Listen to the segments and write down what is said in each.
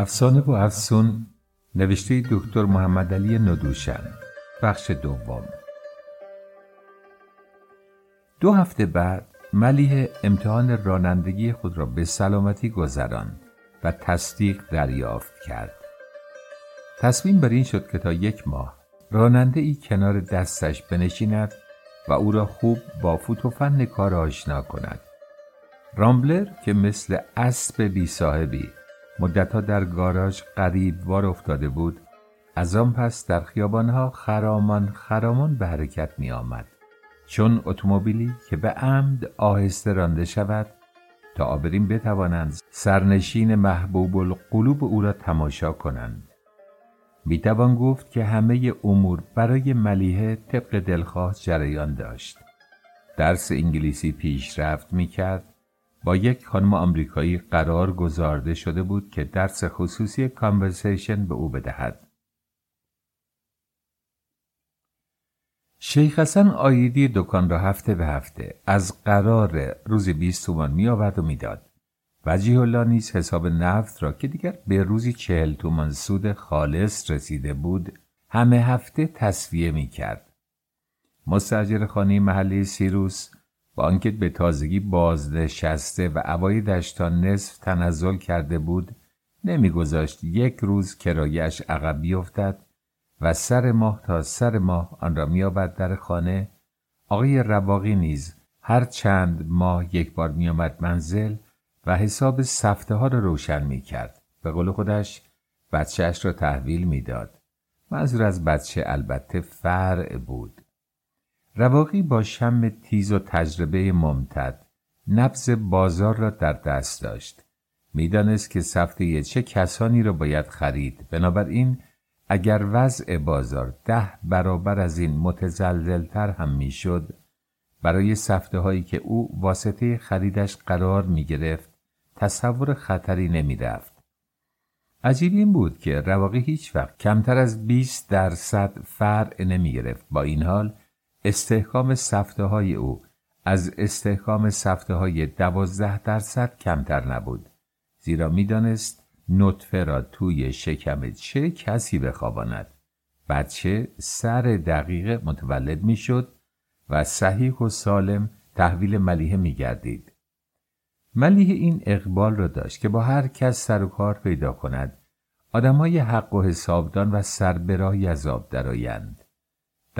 افسانه و افسون نوشته دکتر محمد علی ندوشن بخش دوم. دو هفته بعد ملیه امتحان رانندگی خود را به سلامتی گذراند و تصدیق دریافت کرد. تصمیم بر این شد که تا یک ماه راننده ای کنار دستش بنشیند و او را خوب با فوتوفن کار آشنا کند. رامبلر که مثل اسب بی صاحبی مدتها در گاراژ وار افتاده بود. از آن پس در خیابانها خرامان خرامان به حرکت می آمد چون اتومبیلی که به عمد آهسته رانده شود تا آبرین بتوانند سرنشین محبوب القلوب او را تماشا کنند. می‌توان گفت که همه امور برای ملیحه طبق دلخواه جریان داشت. درس انگلیسی پیشرفت می‌کرد. با یک خانم آمریکایی قرار گذارده شده بود که درس خصوصی کانورسیشن به او بدهد. شیخ حسن آیدی دکان را هفته به هفته از قرار روزی 20 تومان می آورد و می‌داد. وجیه الله نیز حساب نفت را که دیگر به روزی چهل تومان سود خالص رسیده بود همه هفته تصویه می کرد. مستجر خانه محلی سیروس با آنکه به تازگی بازنشسته و اوایدش تا نصف تنزل کرده بود نمیگذاشت یک روز کرایش عقب بیفتد و سر ماه تا سر ماه آن را میآورد در خانه آقای رواقی نیز هر چند ماه یک بار میآمد منزل و حساب سفته ها را روشن می کرد. به قول خودش بچهش را تحویل می‌داد. منظور از بچه البته فرع بود. رواقی با شم تیز و تجربه ممتد نبز بازار را در دست داشت می‌دانست که سفته چه کسانی را باید خرید بنابراین اگر وضع بازار ده برابر از این متزلزلتر هم می‌شد برای سفته هایی که او واسطه خریدش قرار می گرفت تصور خطری نمی رفت. عجیب این بود که رواقی هیچ وقت کمتر از 20 درصد فرع نمی گرفت. با این حال استحکام سفته های او از استحکام سفته های دوازده درصد کمتر نبود. زیرا می‌دانست نطفه را توی شکم چه کسی بخواباند. بچه سر دقیقه متولد می‌شد و صحیح و سالم تحویل ملیحه میگردید. ملیحه این اقبال را داشت که با هر کس سر و کار پیدا کند. آدمای حق و حسابدان و سربراهی از آب درآیند.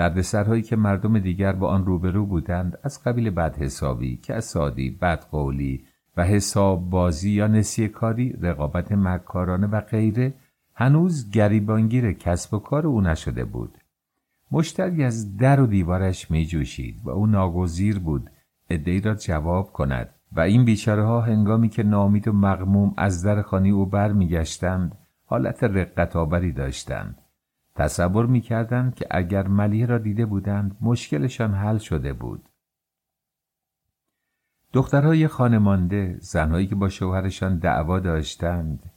دردسرهایی که مردم دیگر با آن روبرو بودند از قبیل بدحسابی کسادی بدقولی و حساب بازی یا نسیه کاری رقابت مکارانه و غیره هنوز گریبانگیر کسب و کار او نشده بود. مشتری از در و دیوارش می جوشید و او ناگزیر بود ادهی را جواب کند و این بیچاره ها هنگامی که نامید و مغموم از در خانی او برمیگشتند حالت رقت آوری داشتند. تصور می‌کردند که اگر ملیه را دیده بودند مشکلشان حل شده بود. دخترهای خانمانده، زنهایی که با شوهرشان دعوا داشتند،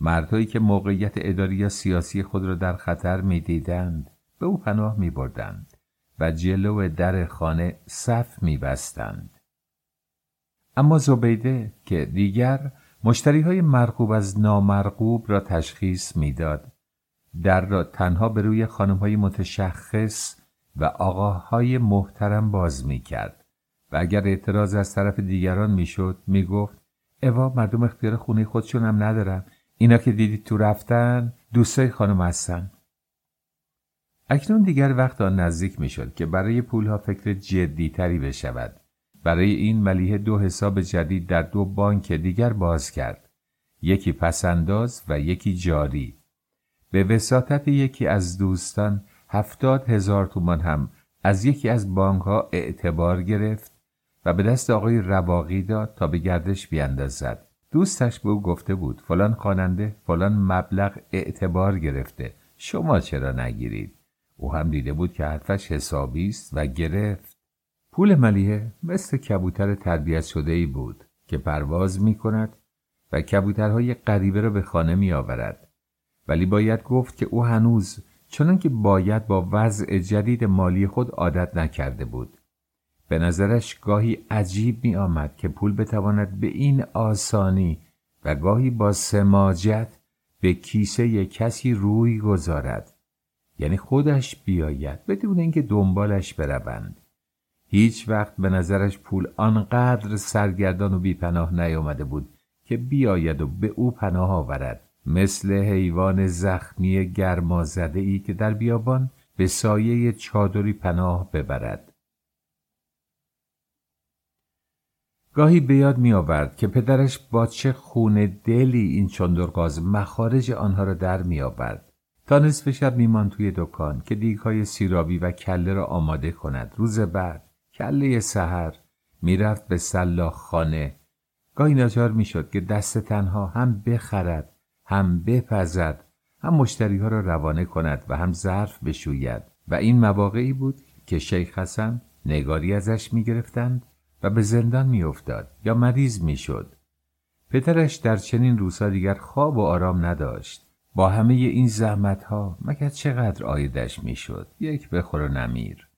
مردهایی که موقعیت اداری یا سیاسی خود را در خطر می‌دیدند، به او پناه میبردند و جلو در خانه صف میبستند. اما زبیده که دیگر مشتری های مرغوب از نامرغوب را تشخیص می‌داد در را تنها به روی های متشخص و آقاهای محترم باز می کرد و اگر اعتراض از طرف دیگران می شد می گفت اوا مردم اختیار خونه خودشون هم ندارن. اینا که دیدید تو رفتن دوستای خانم هستن. اکنون دیگر وقت آن نزدیک می شد که برای پولها فکر جدی تری بشود. برای این ملیه دو حساب جدید در دو بانک دیگر باز کرد. یکی پسنداز و یکی جاری. به وساطت یکی از دوستان هفتاد هزار تومان هم از یکی از بانک ها اعتبار گرفت و به دست آقای رواقی داد تا به گردش بیاندازد دوستش به او گفته بود فلان خواننده فلان مبلغ اعتبار گرفته شما چرا نگیرید؟ او هم دیده بود که حرفش حسابی است و گرفت. پول ملیه مثل کبوتر تربیت شده ای بود که پرواز می کند و کبوترهای غریبه را به خانه می آورد ولی باید گفت که او هنوز چنان که باید با وضع جدید مالی خود عادت نکرده بود. به نظرش گاهی عجیب می آمد که پول بتواند به این آسانی و گاهی با سماجت به کیسه کسی روی گذارد. یعنی خودش بیاید بدون اینکه دنبالش بروند. هیچ وقت به نظرش پول آنقدر سرگردان و بیپناه نیامده بود که بیاید و به او پناه آورد. مثل حیوان زخمی گرمازده ای که در بیابان به سایه چادری پناه ببرد. گاهی به یاد می آورد که پدرش با چه خون دلی این چندرغاز مخارج آنها را در می آورد. تا نصف شب میمان توی دکان که دیگهای سیرابی و کله را آماده کند. روز بعد کله سحر می‌رفت به سلاخ خانه. گاهی ناچار می‌شد که دست تنها هم بخرد. هم بپزد هم مشتری ها را روانه کند و هم ظرف بشوید. و این مواقعی بود که شیخ حسن نگاری ازش می‌گرفتند و به زندان میافتاد یا مریض می‌شد. پدرش در چنین روزها دیگر خواب و آرام نداشت. با همه این زحمت ها مگر چقدر آیدش می‌شد؟ یک بخور و نمیر.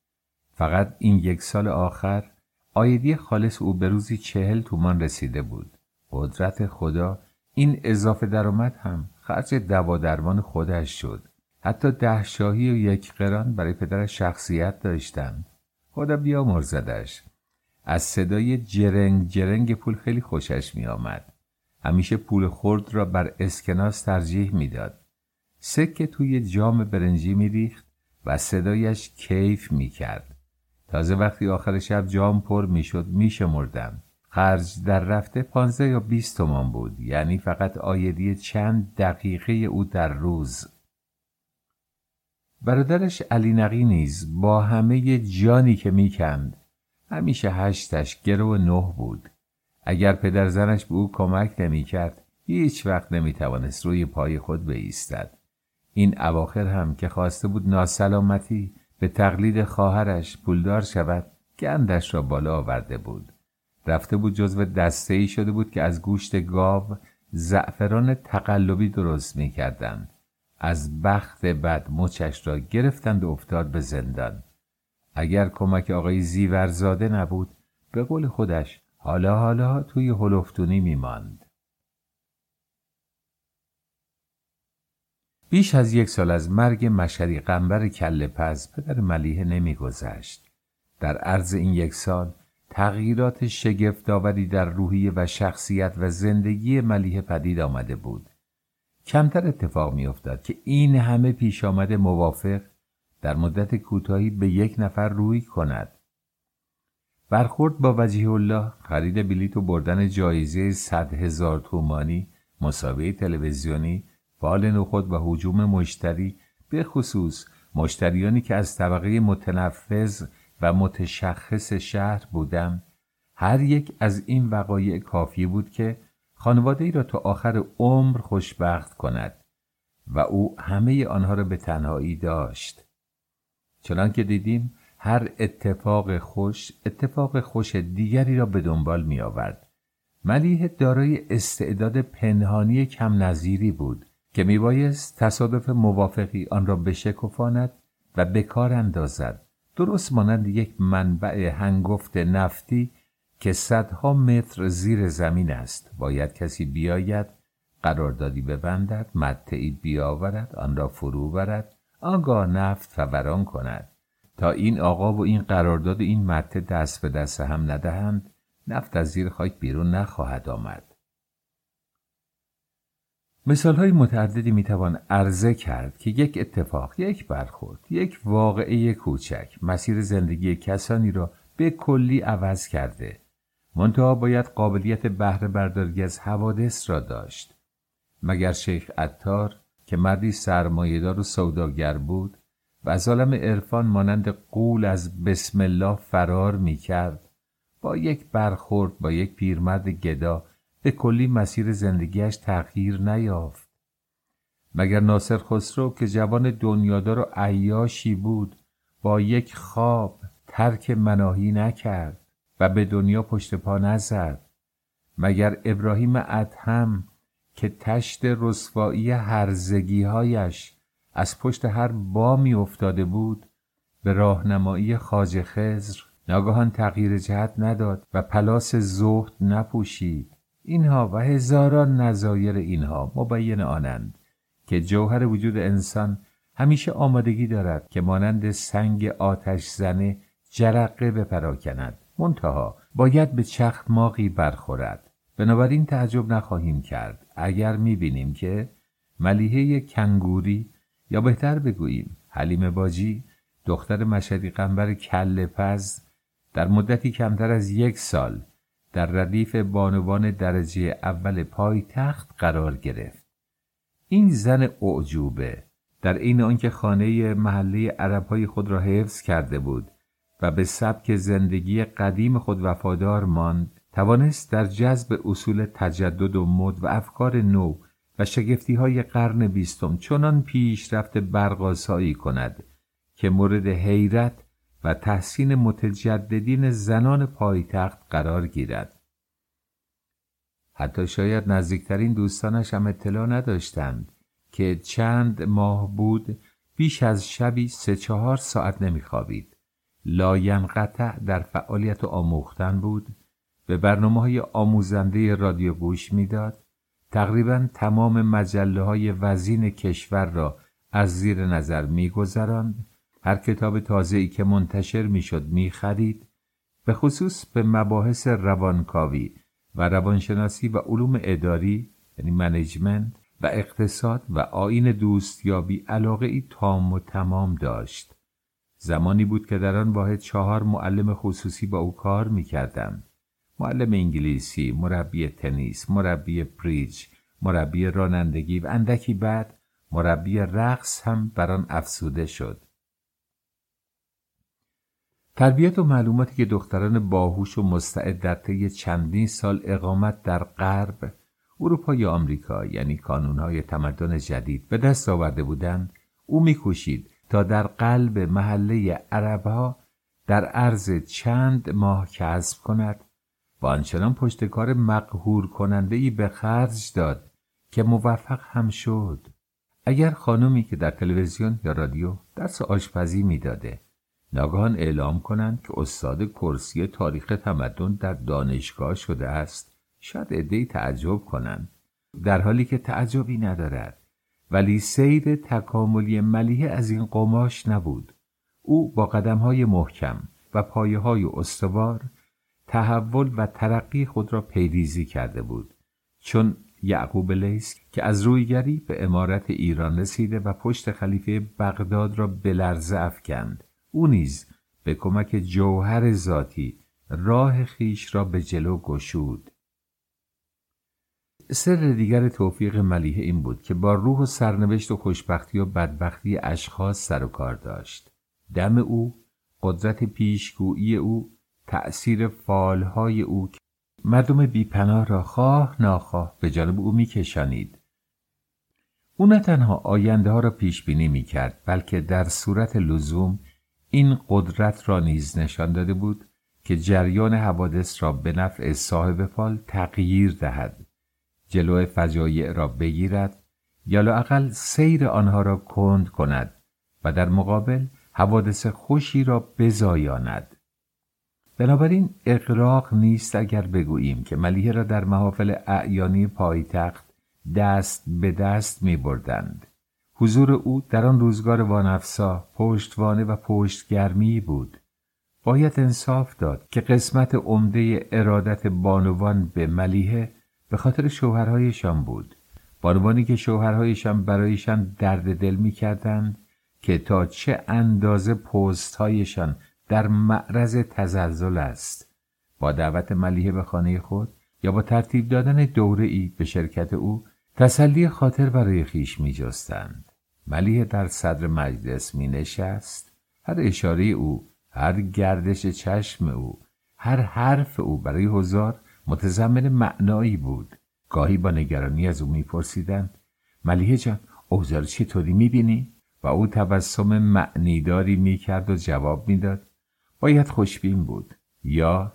فقط این یک سال آخر آیدی خالص او به روزی چهل تومان رسیده بود. قدرت خدا این اضافه درآمد هم خرج دوا درمان خودش شد حتی ده شاهی و یک قران برای پدرش شخصیت داشتند خدا بیامرزدش از صدای جرنگ جرنگ پول خیلی خوشش می آمد. همیشه پول خورد را بر اسکناس ترجیح می‌داد. سکه توی جام برنجی میریخت و صدایش کیف می‌کرد. تازه وقتی آخر شب جام پر می‌شد میشمردم. خرج در رفته پانزده یا بیست تومان بود. یعنی فقط آیدی چند دقیقه او در روز. برادرش علی نقی نیز با همه جانی که می‌کند همیشه هشتش گرو نه بود. اگر پدر زنش به او کمک نمی‌کرد هیچ وقت نمی‌توانست روی پای خود بایستد این اواخر هم که خواسته بود ناسلامتی به تقلید خواهرش پولدار شود گندش را بالا آورده بود. رفته بود جزو دسته ای شده بود که از گوشت گاو زعفران تقلبی درست می‌کردند. از بخت بد مچش را گرفتند و افتاد به زندان. اگر کمک آقای زیورزاده نبود به قول خودش حالا حالا توی هلفتونی میماند. بیش از یک سال از مرگ مشری قنبر کل پز پدر ملیحه نمیگذشت. در عرض این یک سال تغییرات شگفتآوری در روحیه و شخصیت و زندگی ملیحه پدید آمده بود. کمتر اتفاق میافتاد که این همه پیش آمده موافق در مدت کوتاهی به یک نفر روی کند. برخورد با وجیه الله خرید بلیط و بردن جایزه صد هزار تومانی مسابقه تلویزیونی فال نخود و حجوم مشتری به خصوص مشتریانی که از طبقه متنفذ و متشخص شهر بودم. هر یک از این وقایع کافی بود که خانواده ای را تا آخر عمر خوشبخت کند و او همه آنها را به تنهایی داشت. چنان که دیدیم هر اتفاق خوش اتفاق خوش دیگری را به دنبال می آورد. ملیه دارای استعداد پنهانی کم نظیری بود که می تصادف موافقی آن را بشکفاند و به اندازد. درست مانند یک منبع هنگفت نفتی که صدها متر زیر زمین است. باید کسی بیاید قراردادی ببندد مدعی بیاورد آن را فرو برد آنگاه نفت فوران کند. تا این آقا و این قرارداد این مته دست به دست هم ندهند نفت از زیر خاک بیرون نخواهد آمد. مثال های متعددی می‌توان عرضه کرد که یک اتفاق، یک برخورد، یک واقعه کوچک مسیر زندگی کسانی را به کلی عوض کرده. منتها باید قابلیت بهره برداری از حوادث را داشت. مگر شیخ عطار که مردی سرمایهدار و سوداگر بود و از عالم عرفان مانند قول از بسم الله فرار می کرد با یک برخورد با یک پیرمرد گدا به کلی مسیر زندگیش تغییر نیافت. مگر ناصر خسرو که جوان دنیادار و عیاشی بود با یک خواب ترک مناهی نکرد و به دنیا پشت پا نزد؟ مگر ابراهیم ادهم که تشت رسوایی هرزگیهایش از پشت هر بامی افتاده بود به راهنمایی خاج خزر ناگهان تغییر جهت نداد و پلاس زهد نپوشید؟ اینها و هزاران نظایر اینها مبین آنند که جوهر وجود انسان همیشه آمادگی دارد که مانند سنگ آتش زنه جرقه بپراکند. منتها باید به چخماقی برخورد. بنابراین تعجب نخواهیم کرد. اگر می‌بینیم که ملیحه کنگوری یا بهتر بگوییم حلیم باجی دختر مشهدی قنبر کل پز در مدتی کمتر از یک سال در ردیف بانوان درجه اول پایتخت قرار گرفت. این زن اعجوبه. در این آنکه خانه محله عربهای خود را حفظ کرده بود و به سبک زندگی قدیم خود وفادار ماند توانست در جذب اصول تجدد و مد و افکار نو و شگفتی های قرن بیستم چنان پیشرفت برقاسایی کند که مورد حیرت و تحسین متجددین زنان پایتخت قرار گیرد. حتی شاید نزدیکترین دوستانش هم اطلاع نداشتند که چند ماه بود بیش از شبی سه چهار ساعت نمیخوابید. لاینقطع در فعالیت آموختن بود. به برنامه های آموزنده رادیو گوش می‌داد. تقریبا تمام مجله های وزین کشور را از زیر نظر میگذراند. هر کتاب تازه‌ای که منتشر می‌شد می‌خرید به خصوص به مباحث روانکاوی و روانشناسی و علوم اداری یعنی management و اقتصاد و آیین دوستیابی علاقه ای تام و تمام داشت. زمانی بود که در آن واحد چهار معلم خصوصی با او کار می‌کردم معلم انگلیسی مربی تنیس مربی بریج مربی رانندگی و اندکی بعد مربی رقص هم بر آن افزوده شد. تربیت و معلوماتی که دختران باهوش و مستعد در طی چندین سال اقامت در غرب اروپا یا آمریکا یعنی کانونهای تمدن جدید به دست آورده بودند او میکوشید تا در قلب محله عربها در عرض چند ماه کسب کند. و آنچنان پشتکار مقهور کننده ای به خرج داد که موفق هم شد. اگر خانمی که در تلویزیون یا رادیو درس آشپزی می‌داده ناگهان اعلام کنند که استاد کرسی تاریخ تمدن در دانشگاه شده است. شاید عدهای تعجب کنند. در حالی که تعجبی ندارد. ولی سیر تکاملی ملیه از این قماش نبود. او با قدمهای محکم و پایه های استوار تحول و ترقی خود را پیریزی کرده بود. چون یعقوب لیس که از رویگری به امارت ایران رسیده و پشت خلیفه بغداد را بلرزه افکند. او نیز به کمک جوهر ذاتی راه خیش را به جلو گشود. سر دیگر توفیق ملیه این بود که با روح و سرنوشت و خوشبختی و بدبختی اشخاص سر و کار داشت. دم او قدرت پیشگویی او تأثیر فالهای او مردم بیپناه را خواه ناخواه به جانب او میکشانید. او نه تنها آینده ها را پیش بینی می کرد بلکه در صورت لزوم این قدرت را نیز نشان داده بود که جریان حوادث را به نفع صاحب فال تغییر دهد جلو فجایع را بگیرد یا لااقل سیر آنها را کند کند و در مقابل حوادث خوشی را بزایاند بنابراین اقراق نیست اگر بگوییم که ملیه را در محافل اعیانی پایتخت دست به دست می بردند. حضور او در آن روزگار وانفسا پشتوانه و پشتگرمی بود. باید انصاف داد که قسمت عمده ارادت بانوان به ملیه به خاطر شوهرهایشان بود. بانوانی که شوهرهایشان برایشان درد دل می کردند که تا چه اندازه پستهایشان در معرض تزلزل است. با دعوت ملیه به خانه خود یا با ترتیب دادن دوره ای به شرکت او تسلی خاطر برای خیش می جستند. ملیه در صدر مجلس می نشست هر اشاره او هر گردش چشم او هر حرف او برای حضار متضمن معنایی بود. گاهی با نگرانی از او میپرسیدند ملیه جان اوزار چطوری می‌بینی؟ و او تبسم معنیداری می‌کرد و جواب می‌داد باید خوشبین بود. یا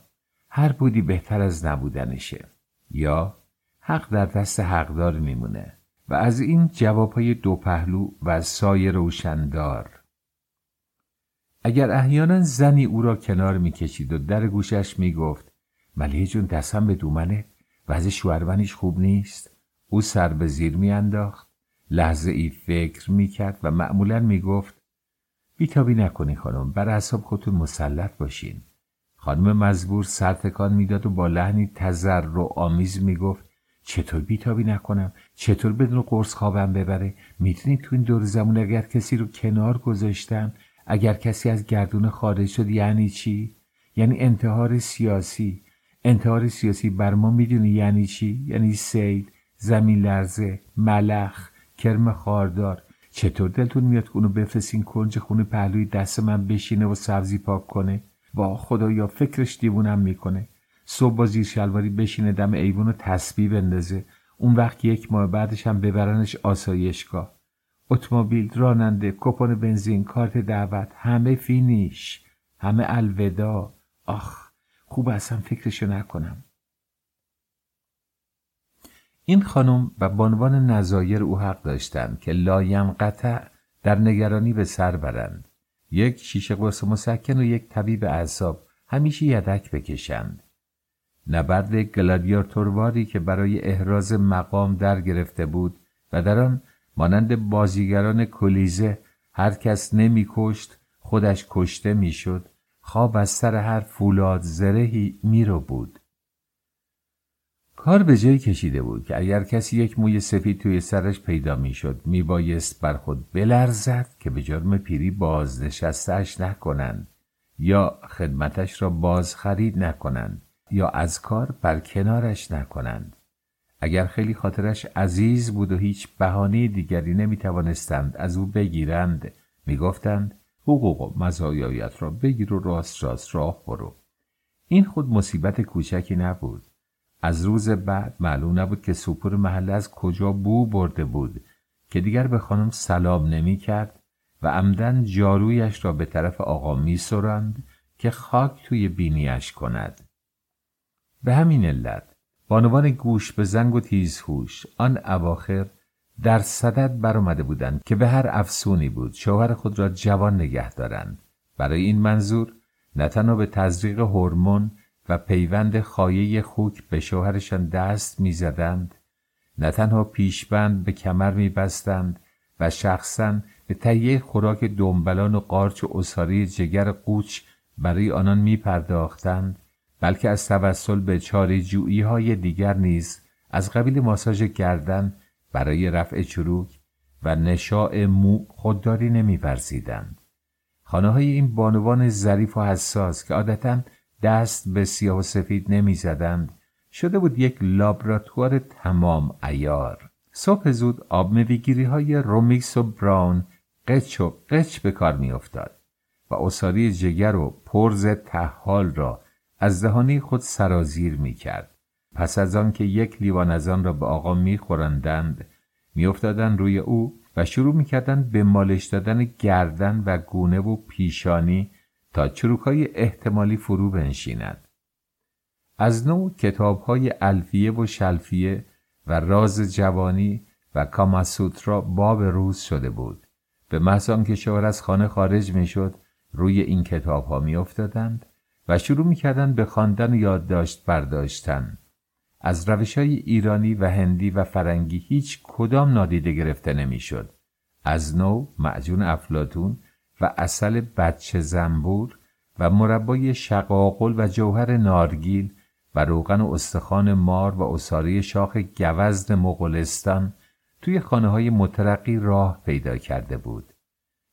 هر بودی بهتر از نبودنشه. یا حق در دست حقدار میمونه. و از این جوابهای دو پهلو و سایه روشندار. اگر احیانا زنی او را کنار می‌کشید و در گوشش می‌گفت ملیه جون دستم به دومنه وضع شوهرونیش خوب نیست. او سر به زیر میانداخت لحظه ای فکر می‌کرد و معمولا می‌گفت بیتابی نکنی خانم بر اعصاب خودتون مسلط باشین. خانم مزبور سرتکان می‌داد و با لحنی تذر و آمیز می‌گفت چطور بیتابی نکنم؟ چطور بدون قرص خوابم ببره؟ می‌دونی تو این دور زمون اگر کسی رو کنار گذاشتم اگر کسی از گردون خارج شد یعنی چی؟ یعنی انتحار سیاسی. انتحار سیاسی بر ما می‌دونی یعنی چی؟ یعنی سید زمین لرزه ملخ کرم خاردار. چطور دلتون میاد اونو بفرستین کنج خونه پهلوی دست من بشینه و سبزی پاک کنه؟ با خدا یا فکرش دیوونم می‌کنه. صبح با زیر شلواری بشینه دم ایوون و تسبیح بندازه. اون وقت یک ماه بعدش هم ببرنش آسایشگاه. اتومبیل راننده کپون بنزین کارت دعوت همه فینیش همه الودا آخ خوب اصلا فکرشو نکنم. این خانم و بانوان نظایر او حق داشتند که لایم قطع در نگرانی به سر برند. یک شیشه قرص مسکن و یک طبیب اعصاب همیشه یدک بکشند. نبرد گلادیاتورواری که برای احراز مقام در گرفته بود و در آن مانند بازیگران کلیزه هر کس نمی کشت خودش کشته می‌شد خواب از سر هر فولاد زرهی میرو بود. کار به جایی کشیده بود که اگر کسی یک موی سفید توی سرش پیدا می‌شد میبایست بر خود بلرزد که به جرم پیری بازنشستهاش نکنند یا خدمتش را باز خرید نکنند. یا از کار بر کنارش نکنند. اگر خیلی خاطرش عزیز بود و هیچ بهانه دیگری نمی‌توانستند از او بگیرند می‌گفتند حقوق و مزایایت را بگیر و راست راست راه برو. این خود مصیبت کوچکی نبود. از روز بعد معلوم نبود که سپور محله از کجا بو برده بود که دیگر به خانم سلام نمی کرد و عمدن جارویش را به طرف آقا می سرند که خاک توی بینیش کند. به همین علت بانوان گوش به زنگ و تیزهوش آن اواخر در صدد برآمده بودند که به هر افسونی بود شوهر خود را جوان نگه دارند. برای این منظور نه تنها به تزریق هورمون و پیوند خایه خوک به شوهرشان دست می‌زدند. نه تنها پیشبند به کمر میبستند و شخصا به تهیه خوراک دنبلان و قارچ و اصاری جگر قوچ برای آنان میپرداختند. بلکه از توسل به چاری های دیگر نیز از قبیل ماساژ گردن برای رفع چروک و نشاع مو خودداری نمیورزیدند. خانه های این بانوان ظریف و حساس که عادتا دست به سیاه و سفید نمی‌زدند شده بود یک لابراتوار تمام ایار صبح زود آب مویگیری های رومیکس و براون قچ و قچ به کار میافتاد و اصاری جگر و پرز تحال را از دهانی خود سرازیر می کرد. پس از آن که یک لیوان از آن را به آقا می خورندند می روی او و شروع می کردند به مالش دادن گردن و گونه و پیشانی تا چروکای احتمالی فرو بنشیند. از نوع کتاب های الفیه و شلفیه و راز جوانی و کاماسوترا باب روز شده بود. به محض که شوهر از خانه خارج می شد روی این کتاب ها می افتادند و شروع می‌کردند به خواندن و یادداشت برداشتن از روش های ایرانی و هندی و فرنگی هیچ کدام نادیده گرفته نمی‌شد از نو معجون افلاتون و اصل بچه زنبور و مربای شقاقل و جوهر نارگیل و روغن و استخوان مار و اصاره شاخ گوزد مغولستان توی خانه های مترقی راه پیدا کرده بود.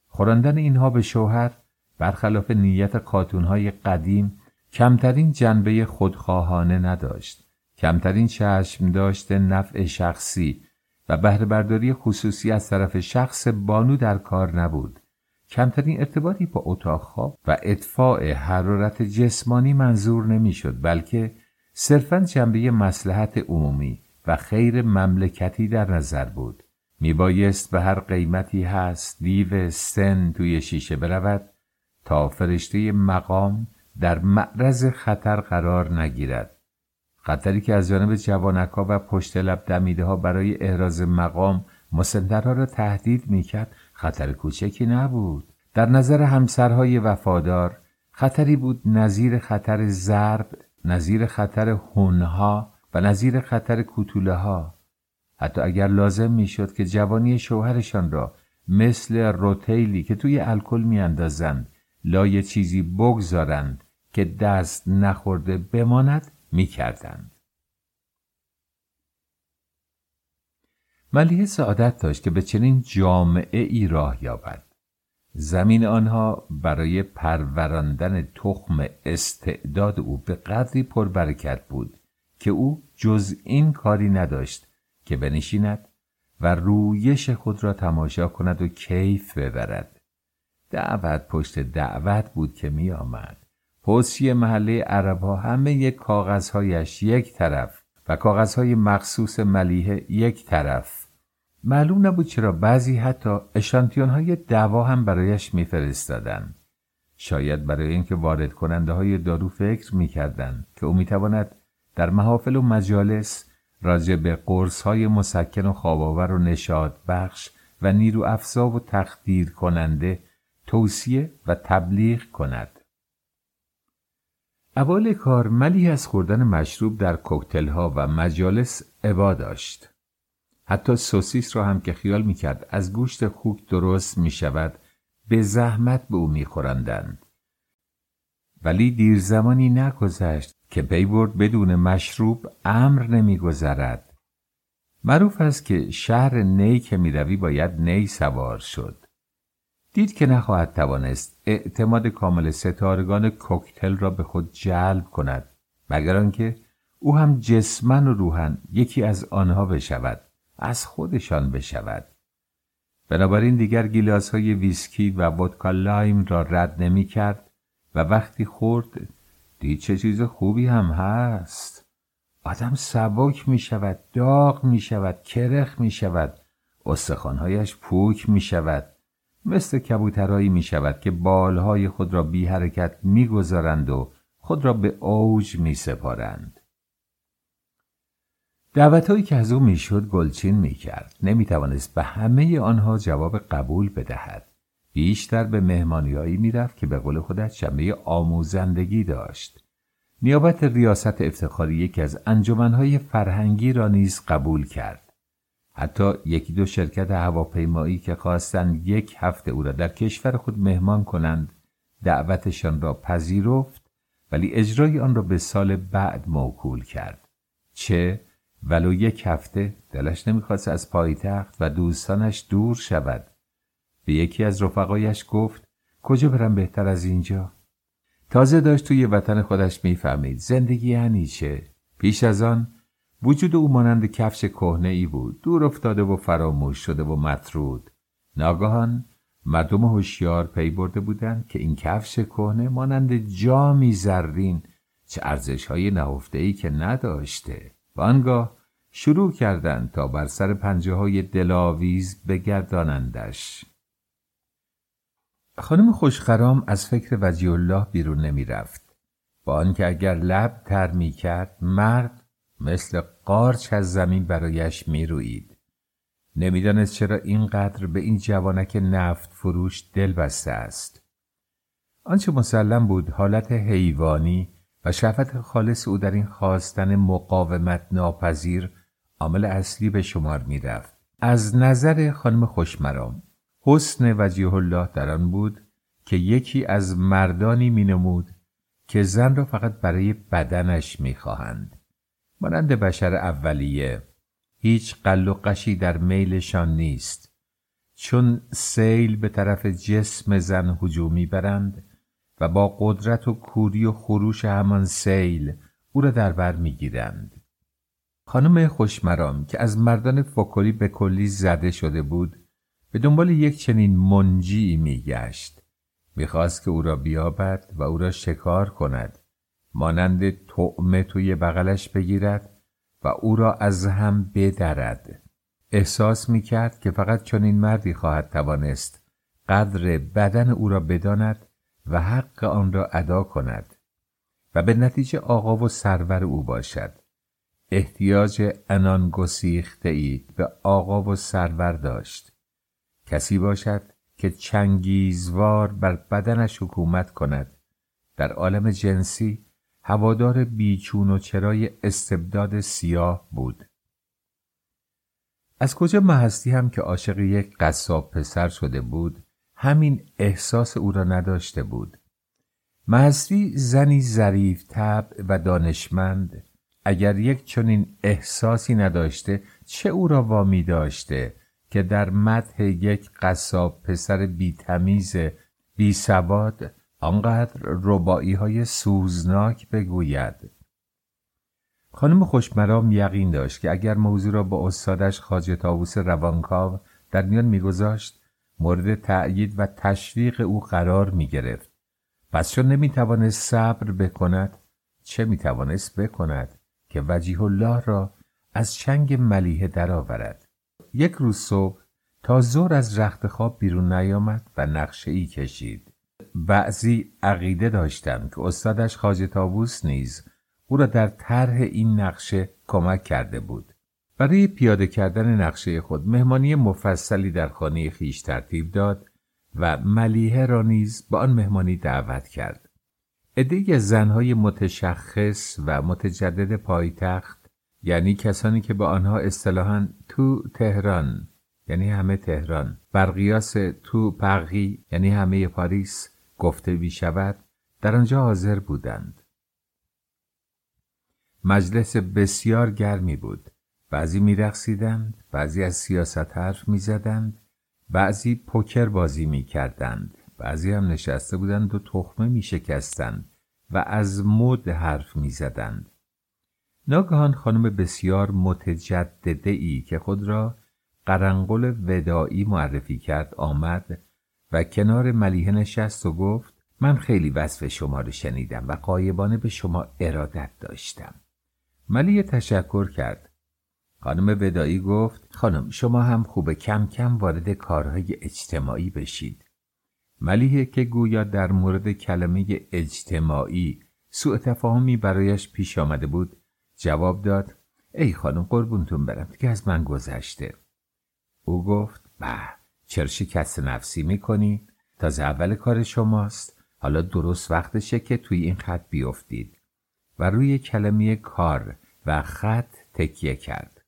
خوراندن اینها به شوهر برخلاف نیت های قدیم کمترین جنبه خودخواهانه نداشت. کمترین چشم داشته نفع شخصی و بهرهبرداری خصوصی از طرف شخص بانو در کار نبود. کمترین ارتباطی با اتاق خواب و اطفاع حرارت جسمانی منظور نمی‌شد بلکه صرفا جنبه مسلحت عمومی و خیر مملکتی در نظر بود. میبایست به هر قیمتی هست دیو سن توی شیشه برود تا فرشته مقام در معرض خطر قرار نگیرد. خطری که از جانب جوانکا و پشت لب دمیده ها برای احراز مقام مسندرها را تهدید می‌کرد خطر کوچکی نبود. در نظر همسرهای وفادار خطری بود نظیر خطر ضرب نظیر خطر هنها و نظیر خطر کوتوله ها حتی اگر لازم می‌شد که جوانی شوهرشان را مثل روتیلی که توی الکل میاندازند لای چیزی بگذارند که دست نخورده بماند می‌کردند. ملیه سعادت داشت که به چنین جامعه ای راه یابد. زمین آنها برای پروراندن تخم استعداد او به قدری پربرکت بود که او جز این کاری نداشت که بنشیند و رویش خود را تماشا کند و کیف ببرد. دعوت پشت دعوت بود که می آمد پستی محله عرب ها همه یک کاغذهایش یک طرف و کاغذهای مخصوص ملیه یک طرف. معلوم نبود چرا بعضی حتی اشانتیون های دوا هم برایش میفرستادند شاید برای اینکه وارد کننده های دارو فکر می‌کردند که او می‌تواند در محافل و مجالس راجع به قرص های مسکن و خواباور و نشاد بخش و نیرو افزا و تقدیر کننده توصیه و تبلیغ کند. اول کار ملی از خوردن مشروب در کوکتل ها و مجالس عبا داشت. حتی سوسیس را هم که خیال می‌کرد از گوشت خوک درست می شود به زحمت به او میخورندند. ولی دیر زمانی نگذشت که پی برد بدون مشروب امر نمیگذرد معروف است که شهر نی که می‌روی باید نی سوار شد دید که نخواهد توانست اعتماد کامل ستارگان کوکتل را به خود جلب کند مگر آنکه او هم جسماً و روحاً یکی از آنها بشود از خودشان بشود. بنابراین دیگر گیلاس های ویسکی و ودکا لایم را رد نمی کرد و وقتی خورد دید چه چیز خوبی هم هست. آدم سبک می شود داغ می شود کرخ می شود استخوانهایش پوک می شود مثل کبوترهایی می شود که بالهای خود را بی حرکت می گذارند و خود را به اوج می سپارند دعوتهایی که از او می‌شد گلچین می کرد نمی توانست به همه آنها جواب قبول بدهد. بیشتر به مهمانیهایی می‌رفت که به قول خودش شمه آموزندگی داشت. نیابت ریاست افتخاری یکی از انجمنهای فرهنگی را نیز قبول کرد. حتی یکی دو شرکت هواپیمایی که خواستند یک هفته او را در کشور خود مهمان کنند دعوتشان را پذیرفت ولی اجرای آن را به سال بعد موکول کرد. چه؟ ولو یک هفته دلش نمی‌خواست از پایتخت و دوستانش دور شود. به یکی از رفقایش گفت کجا برم بهتر از اینجا؟ تازه داشت توی وطن خودش می‌فهمید زندگی یعنی چه پیش از آن وجود او مانند کفش کهنه ای بود. دور افتاده و فراموش شده و مطرود. ناگهان مردم هوشیار پی برده بودند که این کفش کهنه مانند جامی زرین چه ارزش های نهفته ای که نداشته. و آنگاه شروع کردند تا بر سر پنجه های دلاویز بگردانندش. خانم خوشخرام از فکر وجی الله بیرون نمی رفت. با آنکه اگر لب تر می کرد مرد مثل قارچ از زمین برایش می روید. نمی‌دانست چرا اینقدر به این جوانک نفت فروش دل بسته است. آنچه مسلم بود حالت حیوانی و شهوت خالص او در این خواستن مقاومت ناپذیر عامل اصلی به شمار می رفت. از نظر خانم خوشمرام حسن وجیه الله در آن بود که یکی از مردانی مینمود که زن را فقط برای بدنش می‌خواهند مانند بشر اولیه هیچ قل و قشی در میلشان نیست. چون سیل به طرف جسم زن هجوم برند و با قدرت و کوری و خروش همان سیل او را در بر می‌گیرند. خانم خوشمرام که از مردان فکلی به کلی زده شده بود به دنبال یک چنین منجی میگشت. می‌خواست که او را بیابد و او را شکار کند. مانند طعمه توی بغلش بگیرد و او را از هم بدرد. احساس می‌کرد که فقط چنین مردی خواهد توانست قدر بدن او را بداند و حق آن را ادا کند و به نتیجه آقا و سرور او باشد. احتیاج انان گسیخته ای به آقا و سرور داشت. کسی باشد که چنگیزوار بر بدنش حکومت کند. در عالم جنسی هوادار بیچون و چرای استبداد سیاه بود. از کجا محستی هم که عاشق یک قصاب پسر شده بود همین احساس او را نداشته بود. محستی زنی ظریف طبع و دانشمند. اگر یک چنین احساسی نداشته چه او را وامی داشته که در مدح یک قصاب پسر بیتمیز بی سواد آنقدر ربایی های سوزناک بگوید خانم خوشمرام یقین داشت که اگر موضوع را با استادش خاج تاووس روانکاو در میان میگذاشت مورد تأیید و تشویق او قرار می گرفت. پس چون نمی توانست صبر بکند چه می توانست بکند که وجیه الله را از چنگ ملیه درآورد. یک روز صبح تا زور از رخت خواب بیرون نیامد و نقشه ای کشید. بعضی عقیده داشتند که استادش خاج تابوس نیز او را در طرح این نقشه کمک کرده بود. برای پیاده کردن نقشه خود مهمانی مفصلی در خانه خیش ترتیب داد و ملیحه را نیز با آن مهمانی دعوت کرد. عدهای زنهای متشخص و متجدد پایتخت یعنی کسانی که با آنها اصطلاحا تو تهران یعنی همه تهران برقیاس تو پغی یعنی همه پاریس گفته می شود در آنجا حاضر بودند. مجلس بسیار گرمی بود. بعضی میرقصیدند بعضی از سیاست حرف می‌زدند بعضی پوکر بازی می‌کردند بعضی هم نشسته بودند و تخمه میشکستند و از مد حرف می‌زدند ناگهان خانم بسیار متجدده ای که خود را قرنقل ودایی معرفی کرد آمد و کنار ملیه نشست و گفت من خیلی وصف شما رو شنیدم و قایبانه به شما ارادت داشتم. ملیه تشکر کرد. خانم ودایی گفت خانم شما هم خوب کم کم وارد کارهای اجتماعی بشید. ملیه که گویا در مورد کلمه اجتماعی سوء تفاهمی برایش پیش آمده بود جواب داد ای خانم قربونتون برم که از من گذشته. او گفت به چرا شکست نفسی می‌کنی؟ تازه اول کار شماست. حالا درست وقتشه که توی این خط بیفتید. و روی کلمه کار و خط تکیه کرد.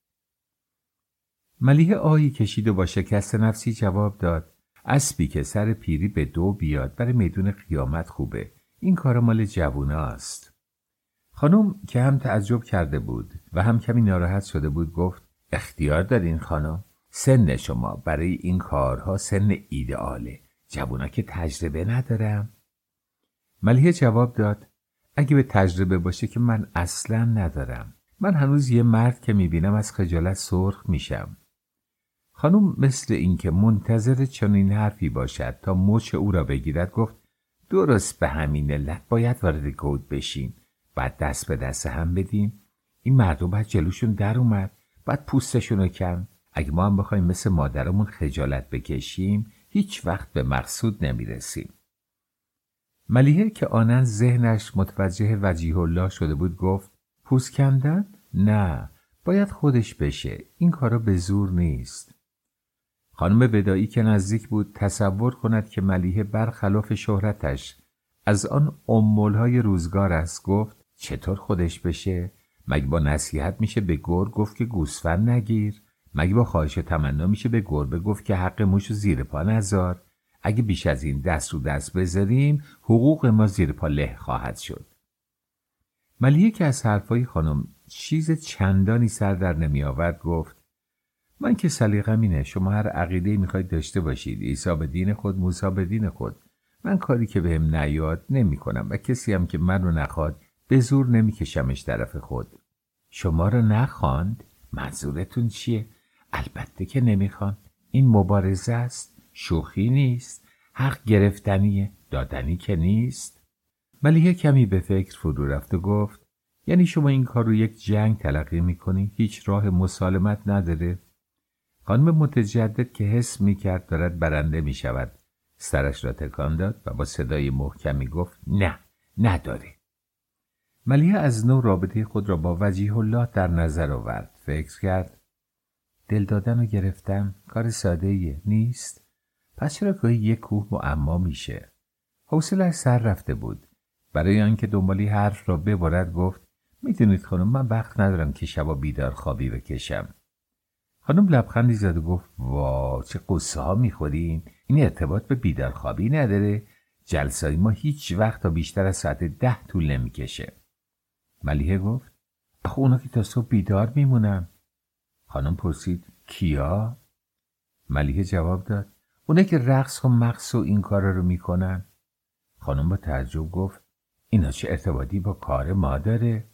ملیه آهی کشید و با شکست نفسی جواب داد. اسبی که سر پیری به دو بیاد برای میدون قیامت خوبه. این کار مال جووناست خانم که هم تعجب کرده بود و هم کمی ناراحت شده بود گفت اختیار دارین خانم؟ سن شما. برای این کارها سن ایدئاله. جوونا که تجربه ندارم. ملیه جواب داد. اگه به تجربه باشه که من اصلا ندارم. من هنوز یه مرد که می‌بینم از خجالت سرخ میشم. خانم مثل اینکه منتظر چنین حرفی باشد تا مچ او را بگیرد گفت درست به همین علت باید وارد گود بشیم بعد دست به دست هم بدیم این مردم باید جلوشون در اومد. بعد پوستشون رو کن اگه ما هم بخوایم مثل مادرمون خجالت بکشیم هیچ وقت به مقصود نمی‌رسیم ملیحه که آنن ذهنش متوجه وجیه الله شده بود گفت پوست کندن؟ نه باید خودش بشه این کارا به زور نیست خانم بدایی که نزدیک بود تصور کند که ملیحه برخلاف شهرتش از آن امولهای روزگار است گفت چطور خودش بشه؟ مگه با نصیحت میشه به گور گفت که گوسفند نگیر؟ مگه با خواهش تمنا میشه به گربه گفت که حق موشو زیر پا نذار؟ اگه بیش از این دست رو دست بذاریم حقوق ما زیر پا له خواهد شد. ملیه که از حرفای خانم چیز چندانی سر در نمی آورد گفت من که سلیقم اینه شما هر عقیده می‌خواید داشته باشید عیسی به دین خود موسی به دین خود. من کاری که بهم نیاد نمی کنم و کسی هم که من رو نخواد به زور نمیکشمش طرف خود. شما رو نخواند؟ منظورتون چیه؟ البته که نمی‌خوان. این مبارزه است. شوخی نیست. حق گرفتنیه دادنی که نیست. ملیه کمی به فکر فرو رفت و گفت یعنی شما این کار رو یک جنگ تلقی می‌کنی هیچ راه مسالمت نداره. خانم متجدد که حس می‌کرد دارد برنده می‌شود. سرش را تکان داد و با صدای محکمی گفت نه نداره ملیه از نو رابطه خود را با وجیه الله در نظر آورد. فکر کرد دل دادن و گرفتن کار ساده ایه. نیست؟ پس چرا گاهی یک کوه معما میشه؟ حوصلهاش سر رفته بود. برای آنکه دنبالی حرف را ببرد گفت می‌دونید خانم من وقت ندارم که شبا بیدار خوابی بکشم. خانم لبخندی زد و گفت وا چه قصه ها می‌خورین. این ارتباط به بیدارخوابی نداره. جلسای ما هیچ وقت تا بیشتر از ساعت ده طول نمی‌کشه. ملیحه گفت آخه اونا که تا صبح بیدار میمونن. خانم پرسید کیا؟ ملیحه جواب داد اونا که رقص و مقص و این کارا رو می‌کنن. خانم با تعجب گفت اینا چه ارتباطی با کار ما داره؟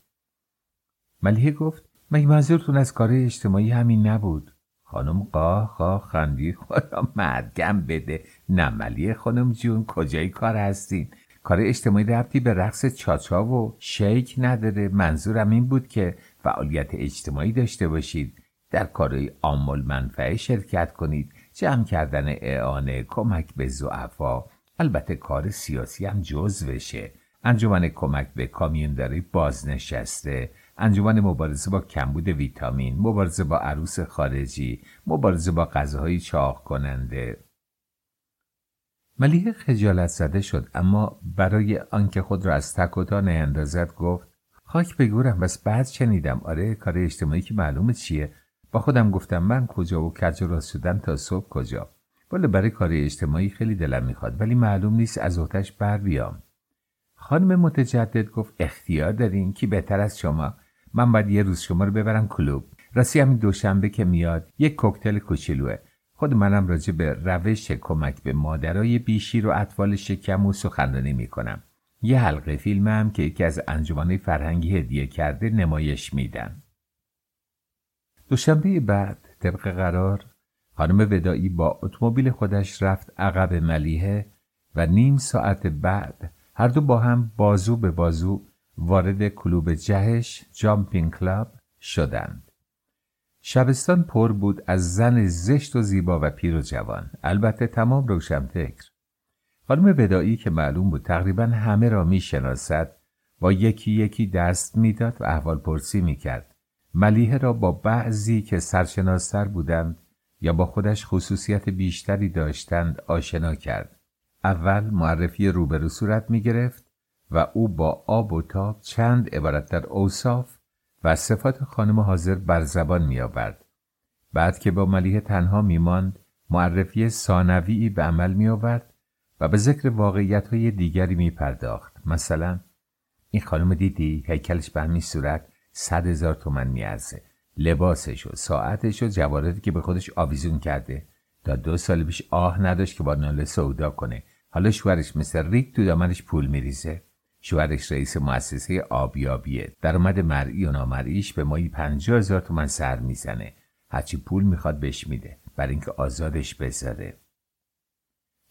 ملیحه گفت مگه منظورتون از کار اجتماعی همین نبود؟ خانم قاه قاه خندی خدا مرگم بده. نملیه خانم جون کجای کار هستین؟ کار اجتماعی ربطی به رقص چاچا و شیک نداره. منظورم این بود که فعالیت اجتماعی داشته باشید. در کارهای آمال منفعه شرکت کنید. جمع کردن اعانه کمک به زعفا البته کار سیاسی هم جزوشه. انجمن کمک به کامیونداری بازنشسته. انجمن مبارزه با کمبود ویتامین مبارزه با عروس خارجی مبارزه با غذاهای چاق کننده. ملیه خجالت زده شد اما برای آنکه خود را از تک و نیندازد گفت خاک بگورم بس بعد شنیدم. آره کار اجتماعی که معلومه چیه؟ با خودم گفتم من کجا و کج راست شدن تا صبح کجا. ولی برای کار اجتماعی خیلی دلم می‌خواد ولی معلوم نیست از اوتش بر بیام. خانم متجدد گفت اختیار دارین؟ کی بهتر از شما؟ من باید یه روز شما رو ببرم کلوب. راستی همین دوشنبه که میاد یک کوکتل کوچولوه. خود منم راجع به روش کمک به مادرای بیشیر و اطفال شکم و سخنرانی می‌کنم. یه حلقه فیلم هم که یکی از انجمنهای فرهنگی هدیه کرده نمایش میدن. دوشنبه بعد طبق قرار خانم ودایی با اتومبیل خودش رفت عقب ملیحه و نیم ساعت بعد هر دو با هم بازو به بازو وارد کلوب جهش جامپینگ کلاب شدند. شبستان پر بود از زن زشت و زیبا و پیر و جوان. البته تمام روشنفکر خانم بدایی که معلوم بود تقریبا همه را می‌شناسد با یکی یکی دست می‌داد و احوال پرسی می‌کرد. ملیحه را با بعضی که سرشناستر بودند یا با خودش خصوصیت بیشتری داشتند آشنا کرد اول معرفی روبرو صورت می گرفت و او با آب و تاب چند عبارت در اوصاف و صفات خانم حاضر بر زبان می آورد. بعد که با ملیه تنها می ماند معرفی ثانویی به عمل می آورد و به ذکر واقعیت های دیگری می پرداخت. مثلا این خانم دیدی هیکلش به همین صورت صد هزار تومن میارزه. لباسش و ساعتش و جواردی که به خودش آویزون کرده. تا دو سال پیش آه نداشت که با ناله سودا کنه. حالا شوهرش مثل ریک تو دامنش پول میریزه. شوهرش رئیس مؤسسه آبیابیه. درآمد مرئی و نامرئیش به مایی پنجاه هزار تومن سر می‌زنه. هرچی پول می‌خواد بهش میده. برای اینکه آزادش بذاره.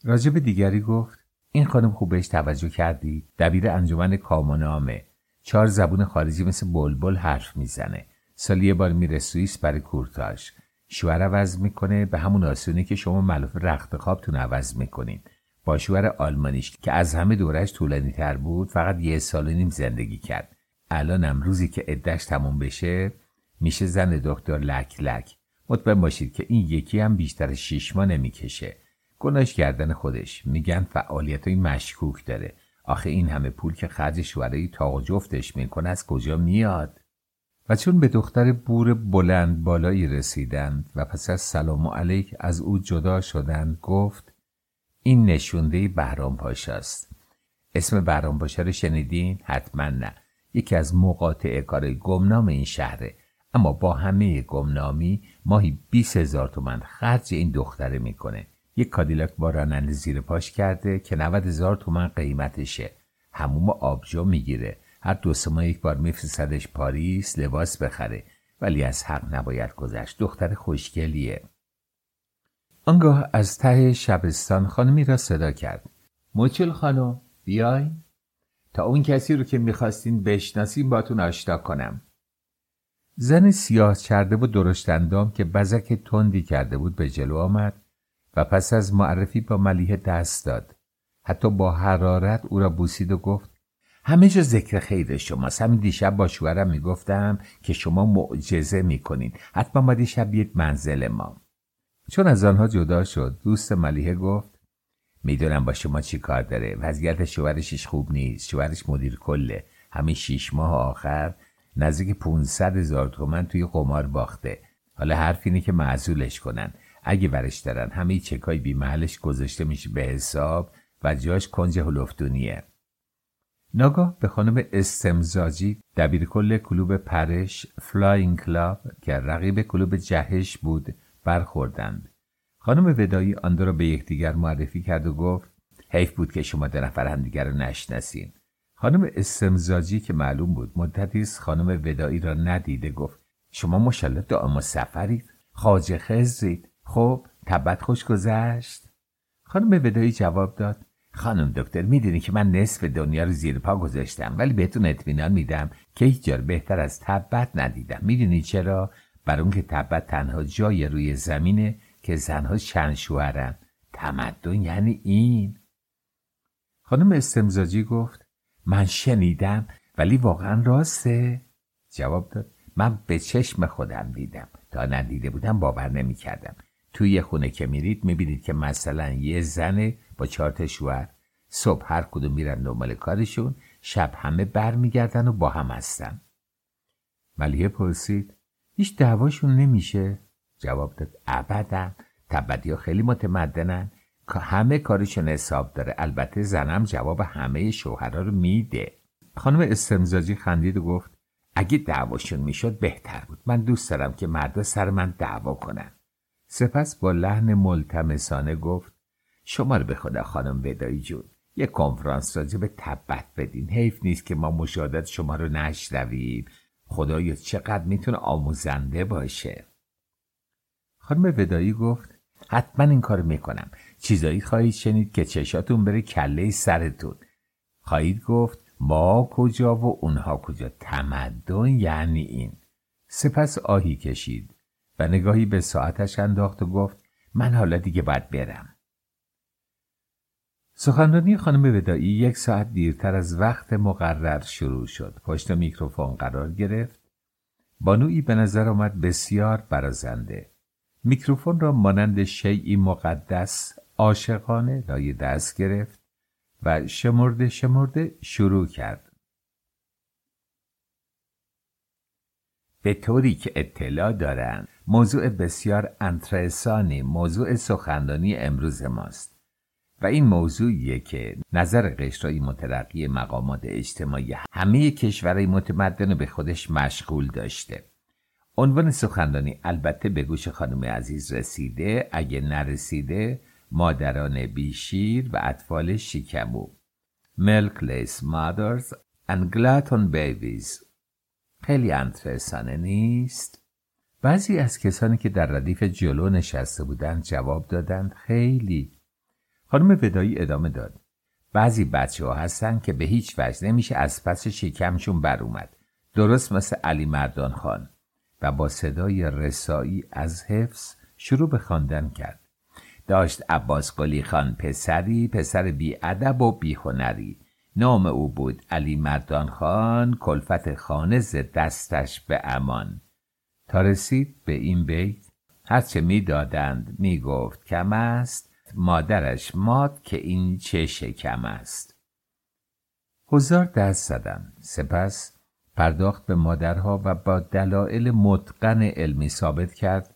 راجب دیگری گفت این خانم خوب بهش توجه کردی؟ دبیر انجمن کامونامه چهار زبون خارجی مثل بلبل حرف می‌زنه. سالی یه بار میره سوئیس برای کورتاژ. شوهر عوض می‌کنه به همون آسونی که شما ملوف رخت خوابتون عوض می‌کنین. با شوهر آلمانیش که از همه دورش طولانی تر بود فقط یه سال و نیم زندگی کرد. الانم روزی که عدش تموم بشه میشه زن دکتر لک لک. مطمئن باشید که این یکی هم بیشتر شیش ماه نمی‌کشه. گناش کردن خودش. میگن فعالیت های مشکوک داره. آخه این همه پول که خرج شوهرای تا جفتش می‌کنه از کجا میاد؟ و چون به دختر بور بلند بالایی رسیدند و پس از سلام و علیک از او جدا شدند گفت این نشونده بهرام پاشا است. اسم بهرام پاشا رو شنیدین؟ حتما نه. یکی از مقاطع کار گمنام این شهره. اما با همه گمنامی ماهی 20 هزار تومن خرج این دختره می‌کنه. یک کادیلاک با راننده زیر پاش کرده که 90 هزار تومن قیمتشه. هموم آبجو می‌گیره. هر دو سه یک بار میفرستدش پاریس لباس بخره. ولی از حق نباید گذشت. دختر خوشگلیه. آنگاه از ته شبستان خانمی را صدا کرد. موچل خانم بیای. تا اون کسی رو که می‌خواستین بشناسیم باتون آشنا کنم. زن سیاه کرده و درشتندام که بزک تندی کرده بود به جلو آمد. و پس از معرفی با ملیه دست داد. حتی با حرارت او را بوسید و گفت همه جا ذکر خیر شماست. همین دیشب با شوهرم می‌گفتم که شما معجزه می‌کنین حتما باید شب یک منزل ما. چون از آنها جدا شد دوست ملیحه گفت می‌دونم با شما چی کار داره. وضعیت شوهرش خوب نیست. شوهرش مدیر کله. همین شیش ماه آخر نزدیک 500 هزار تومن توی قمار باخته. حالا حرف اینه که معزولش کنن. اگه برش دارن همه چکای بی محلش گذاشته میشه به حساب و جاش کنج هلفدونیه. ناگاه به خانم استمزاجی دبیر کل کلوب پرش flying club که رقیب کلوب جهش بود برخوردند. خانم ودایی آن را به یکدیگر معرفی کرد و گفت حیف بود که شما دو نفر همدیگر رو نشناسین. خانم استمزاجی که معلوم بود مدتی خانم ودایی را ندیده گفت شما مشالله دائم سفرید. خاجه خزید خب تبت خوش گذشت. خانم ودایی جواب داد. خانم دکتر می‌دونی که من نصف دنیا رو زیر پا گذاشتم ولی بهتون اطمینان میدم که هیچ جار بهتر از تبت ندیدم. می‌دونی چرا؟ بر اون که تبت تنها جای روی زمینه که زنها چند شوهرن. تمدن یعنی این. خانم استمزاجی گفت من شنیدم ولی واقعا راسته؟ جواب داد من به چشم خودم دیدم. تا ندیده بودم باور نمی کردم توی یه خونه که میرید می‌بینید که مثلا یه زن با چهار شوهر. صبح هر کدوم میرن دنبال کارشون شب همه برمیگردن و با هم هستن. ملیه پرسید هیچ دعواشون نمیشه؟ جواب داد ابدا. تبدی ها خیلی متمدنن. همه کارشون حساب داره. البته زنم جواب همه شوهرها رو میده. خانم استمزاجی خندید و گفت اگه دعواشون می‌شد بهتر بود. من دوست دارم که مردا سر من دعوا کنن. سپس با لحن ملتمسانه گفت شما رو به خدا خانم ودایی جون یه کنفرانس راجع به تبت بدین. حیف نیست که ما مشاهدت شما رو نشنویم. خدایا چقدر می‌تونه آموزنده باشه. خانم ودایی گفت حتما این کار می‌کنم. چیزایی خواهید شنید که چشاتون بره کله سرتون. خواهید گفت ما کجا و اونها کجا. تمدن یعنی این. سپس آهی کشید. و نگاهی به ساعتش انداخت و گفت من حالا دیگه باید برم. سخنرانی خانم ودایی یک ساعت دیرتر از وقت مقرر شروع شد. پشت میکروفون قرار گرفت. بانویی به نظر آمد بسیار برازنده. میکروفون را مانند شیعی مقدس عاشقانه لای دست گرفت و شمرده شمرده شروع کرد. به طوری که اطلاع دارند موضوع بسیار انترسانی موضوع سخنرانی امروز ماست. و این موضوعیه که نظر قشرهای مترقی مقامات اجتماعی همه کشورهای متمدن به خودش مشغول داشته. عنوان سخنرانی البته به گوش خانم عزیز رسیده اگه نرسیده مادران بیشیر و اطفال شکمو. Milkless mothers and glutton babies. خیلی انترسانه نیست. بعضی از کسانی که در ردیف جلو نشسته بودند جواب دادند خیلی. خانم ودایی ادامه داد. بعضی بچه ها هستن که به هیچ وجه نمیشه از پس شکمشون بر اومد. درست مثل علی مردان خان. و با صدای رسایی از حفظ شروع به خواندن کرد. داشت عباس قلی خان پسری پسر بی ادب و بی هنری نام او بود علی مردان خان کلفت خانه دستش به امان. تا رسید به این بیت هرچه می‌دادند می‌گفت کم است مادرش ماد که این چه شکم است. هزار دست زدند سپس پرداخت به مادرها و با دلایل متقن علمی ثابت کرد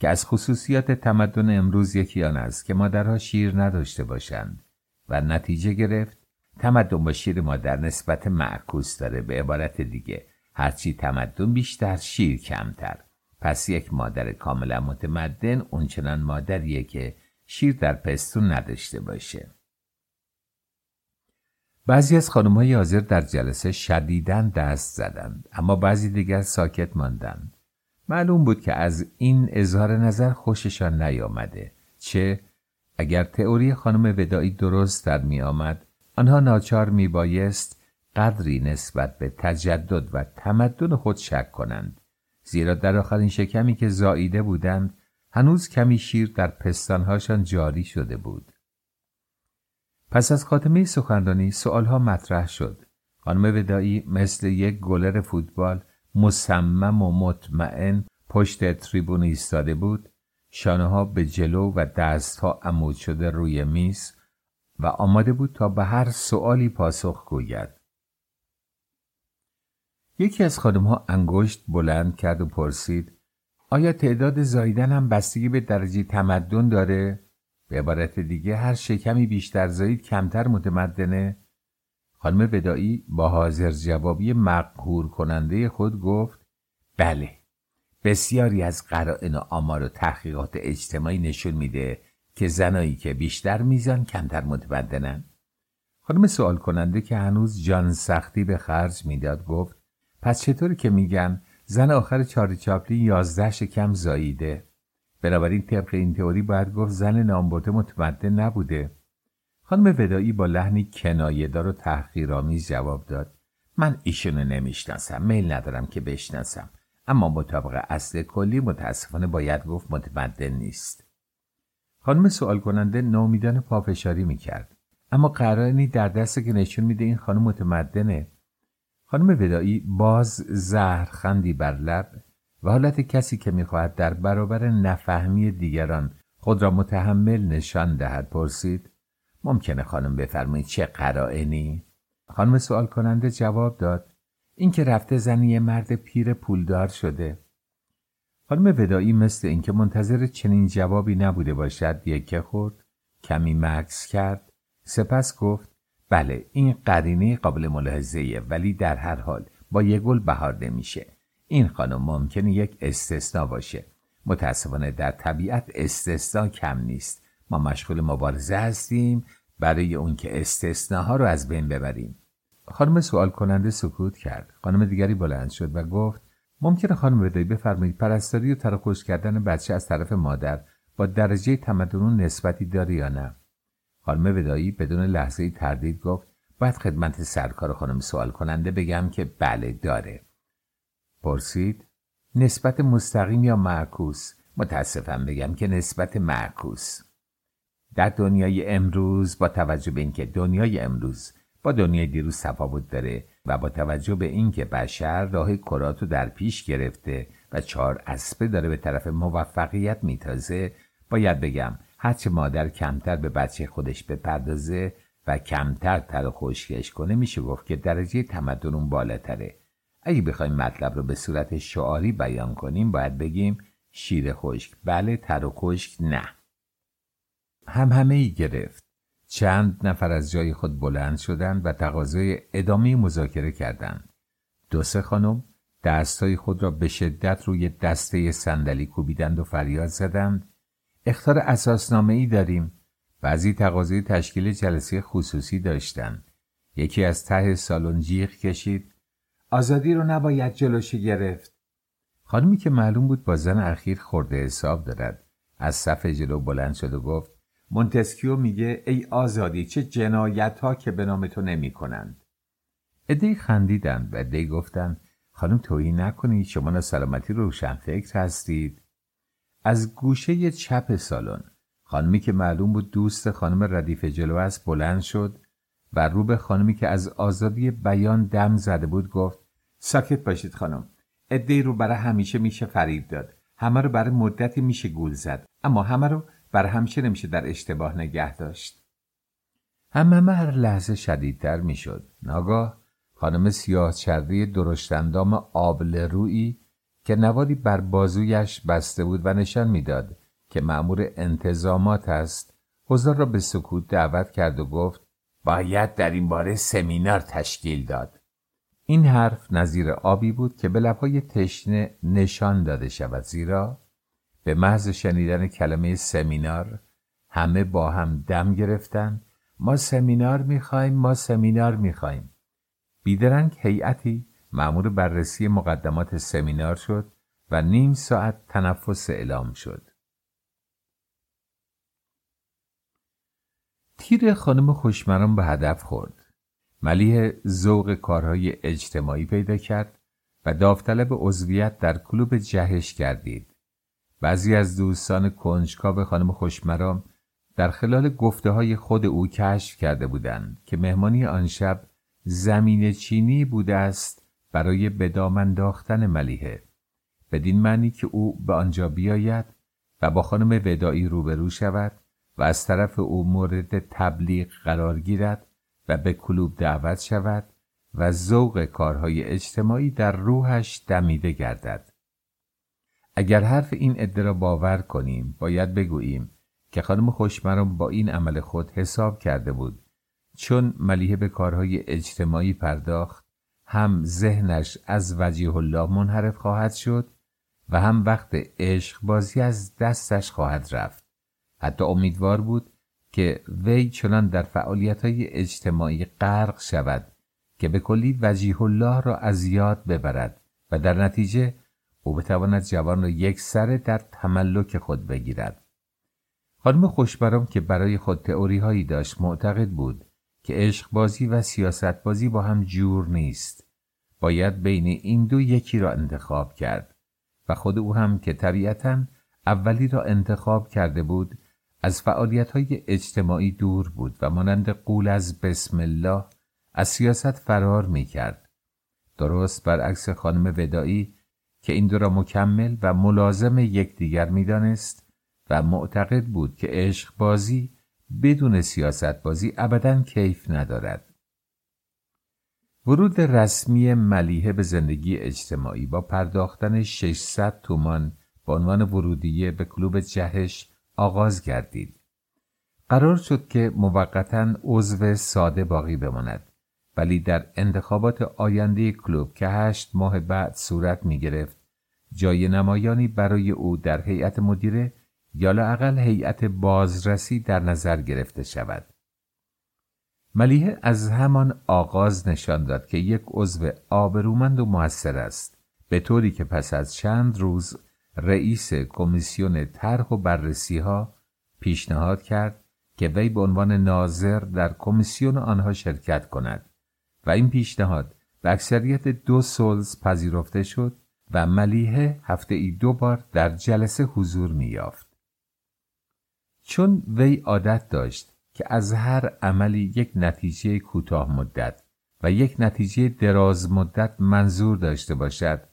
که از خصوصیات تمدن امروز یکی آن است که مادرها شیر نداشته باشند و نتیجه گرفت تمدن با شیر مادر نسبت معکوس داره به عبارت دیگه. هرچی تمدن بیشتر شیر کمتر. پس یک مادر کاملا متمدن اونچنان مادریه که شیر در پستون نداشته باشه. بعضی از خانم های حاضر در جلسه شدیدن دست زدند اما بعضی دیگر ساکت ماندند. معلوم بود که از این اظهار نظر خوششان نیامده چه اگر تئوری خانم ودایی درست در می آمد آنها ناچار می بایست قدری نسبت به تجدد و تمدن خود شک کنند زیرا در آخرین شکمی که زاییده بودند هنوز کمی شیر در پستانهاشان جاری شده بود. پس از خاتمه سخنرانی سؤالها مطرح شد. خانم ودایی مثل یک گلر فوتبال مصمم و مطمئن پشت تریبون ایستاده بود. شانه ها به جلو و دستها عمود شده روی میز. و آماده بود تا به هر سؤالی پاسخ گوید یکی از خانم ها انگشت بلند کرد و پرسید آیا تعداد زاییدن هم بستگی به درجه تمدن داره؟ به عبارت دیگه هر شکمی بیشتر زایید کمتر متمدنه؟ خانم ودایی با حاضر جوابی مقهور کننده خود گفت بله بسیاری از قرائن و آمار و تحقیقات اجتماعی نشون میده که زنایی که بیشتر میزان کمتر متمدنن؟ خانم سوال کننده که هنوز جان سختی به خرج می‌داد گفت پس چطوری که میگن زن آخر چاری چاپلی یازده شکم زاییده؟ بنابراین طبق این تئوری باید گفت زن نامبرده متمدن نبوده. خانم ودایی با لحنی کنایهدار و تحقیرآمیز جواب داد. من ایشونو نمی‌شناسم میل ندارم که بشناسم. اما مطابق اصل کلی متاسفانه باید گفت متمدن نیست. خانم سوال کننده نامیدان پافشاری می‌کرد. اما قرائنی در دست که نشون میده این خانم متمدنه. خانم ودایی باز زهرخندی بر لب و حالت کسی که می‌خواهد در برابر نفهمی دیگران خود را متحمل نشان دهد پرسید ممکنه خانم بفرمایید چه قرائنی؟ خانم سوال کننده جواب داد اینکه رفته زنی مرد پیر پولدار شده. خانم ودایی مثل اینکه منتظر چنین جوابی نبوده باشد یکه خورد کمی مکس کرد سپس گفت بله این قرینه قابل ملاحظه ولی در هر حال با یه گل بهار نمیشه. این خانم ممکنه یک استثنا باشه. متاسفانه در طبیعت استثنا کم نیست. ما مشغول مبارزه هستیم برای اون که استثناها رو از بین ببریم. خانم سوال کننده سکوت کرد. خانم دیگری بلند شد و گفت ممکنه خانم بدهی بفرمایید پرستاری و تراخوش کردن بچه از طرف مادر با درجه تمدن نسبتی داره یا نه؟ خانم ودایی بدون لحظه تردید گفت باید خدمت سرکار خانم سوال کننده بگم که بله داره. پرسید نسبت مستقیم یا معکوس؟ متاسفم بگم که نسبت معکوس. در دنیای امروز با توجه به اینکه دنیای امروز با دنیای دیروز تفاوت داره و با توجه به اینکه بشر راه کرات رو در پیش گرفته و چهار اسبه داره به طرف موفقیت میتازه باید بگم هرچه مادر کمتر به بچه خودش بپردازه و کمتر تر و خشکش کنه میشه گفت که درجه تمدن اون بالاتره. اگه بخوایم مطلب رو به صورت شعاری بیان کنیم باید بگیم شیر خشک. بله تر و خشک نه. هم همه ای گرفت. چند نفر از جای خود بلند شدند و تقاضای ادامه مذاکره کردند. دو سه خانم دستهای خود را به شدت روی دسته صندلی کوبیدند و فریاد زدند. اختار اساسنامه ای داریم. بعضی تقاضای تشکیل جلسه خصوصی داشتند. یکی از ته سالن جیغ کشید. آزادی رو نباید جلوشی گرفت. خانمی که معلوم بود با زن اخیر خورده حساب دارد. از صف جلو بلند شد و گفت مونتسکیو میگه ای آزادی چه جنایت ها که به نام تو نمی کنند ادهی خندیدند و ادهی گفتند خانم تویی نکنید شما نه سلامتی روشن فکر هستید. از گوشه چپ سالن خانمی که معلوم بود دوست خانم ردیف جلو است بلند شد و رو به خانمی که از آزادی بیان دم زده بود گفت ساکت باشید خانم ادهی رو برای همیشه میشه فریب داد. همه رو برای مدتی میشه گول زد اما همه رو بر همیشه نمیشه در اشتباه نگه داشت؟ همه هر لحظه شدیدتر می‌شد. ناگاه خانم سیاه چرده درشتندام آبل روی که نوادی بر بازویش بسته بود و نشان می‌داد که مأمور انتظامات است حضار را به سکوت دعوت کرد و گفت باید در این باره سمینار تشکیل داد. این حرف نظیر آبی بود که به لبهای تشنه نشان داده شود زیرا به محض شنیدن کلمه سمینار همه با هم دم گرفتن. ما سمینار می‌خوایم ما سمینار می‌خوایم. بیدرنگ هیئتی معمور بررسی مقدمات سمینار شد و نیم ساعت تنفس اعلام شد. تیر خانم خوشمران به هدف خورد. ملیه ذوق کارهای اجتماعی پیدا کرد و داوطلب عضویت در کلوب جهش کردید بعضی از دوستان کنجکاو خانم خوشمرام در خلال گفته های خود او کشف کرده بودند که مهمانی آن شب زمین چینی بوده است برای بدام انداختن ملیحه بدین معنی که او به آنجا بیاید و با خانم ودایی روبرو شود و از طرف او مورد تبلیغ قرار گیرد و به کلوب دعوت شود و ذوق کارهای اجتماعی در روحش دمیده گردد. اگر حرف این عده را باور کنیم باید بگوییم که خانم خوشمرام با این عمل خود حساب کرده بود. چون ملیحه به کارهای اجتماعی پرداخت هم ذهنش از وجیه الله منحرف خواهد شد و هم وقت عشق بازی از دستش خواهد رفت. حتی امیدوار بود که وی چنان در فعالیت های اجتماعی غرق شود که به کلی وجیه الله را از یاد ببرد و در نتیجه او بتواند جوان را یک سره در تملک خود بگیرد خانم خوشبرام که برای خود تئوری هایی داشت معتقد بود که عشق بازی و سیاست بازی با هم جور نیست باید بین این دو یکی را انتخاب کرد و خود او هم که طبیعتا اولی را انتخاب کرده بود از فعالیت های اجتماعی دور بود و مانند قول از بسم الله از سیاست فرار می کرد. درست برعکس خانم ودایی که این دو را مکمل و ملازم یکدیگر می‌دانست و معتقد بود که عشق بازی بدون سیاست بازی ابدا کیف ندارد. ورود رسمی ملیحه به زندگی اجتماعی با پرداختن 600 تومان به عنوان ورودیه به کلوب جهش آغاز گردید. قرار شد که موقتا عضو ساده باقی بماند ولی در انتخابات آینده کلوب که هشت ماه بعد صورت می گرفت جای نمایانی برای او در هیئت مدیره یا لاقل هیئت بازرسی در نظر گرفته شود. ملیه از همان آغاز نشان داد که یک عضو آبرومند و موثر است به طوری که پس از چند روز رئیس کمیسیون طرح و بررسی ها پیشنهاد کرد که وی به عنوان ناظر در کمیسیون آنها شرکت کند و این پیشنهاد به اکثریت دو سولز پذیرفته شد و ملیحه هفته ای دو بار در جلسه حضور می یافت. چون وی عادت داشت که از هر عملی یک نتیجه کوتاه مدت و یک نتیجه دراز مدت منظور داشته باشد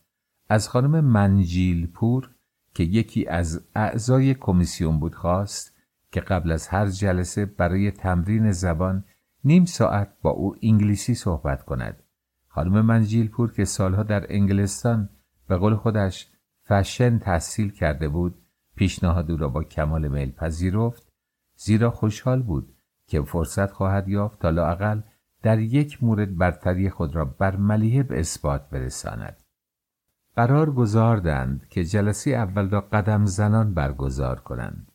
از خانم منجیل پور که یکی از اعضای کمیسیون بود خواست که قبل از هر جلسه برای تمرین زبان نیم ساعت با او انگلیسی صحبت کند. خانم منجیل پور که سالها در انگلستان به قول خودش فشن تحصیل کرده بود پیشنهاد او را با کمال میل پذیرفت زیرا خوشحال بود که فرصت خواهد یافت تا لااقل در یک مورد برتری خود را بر ملیحه به اثبات برساند قرار گذاردند که جلسه اول را قدم زنان برگزار کنند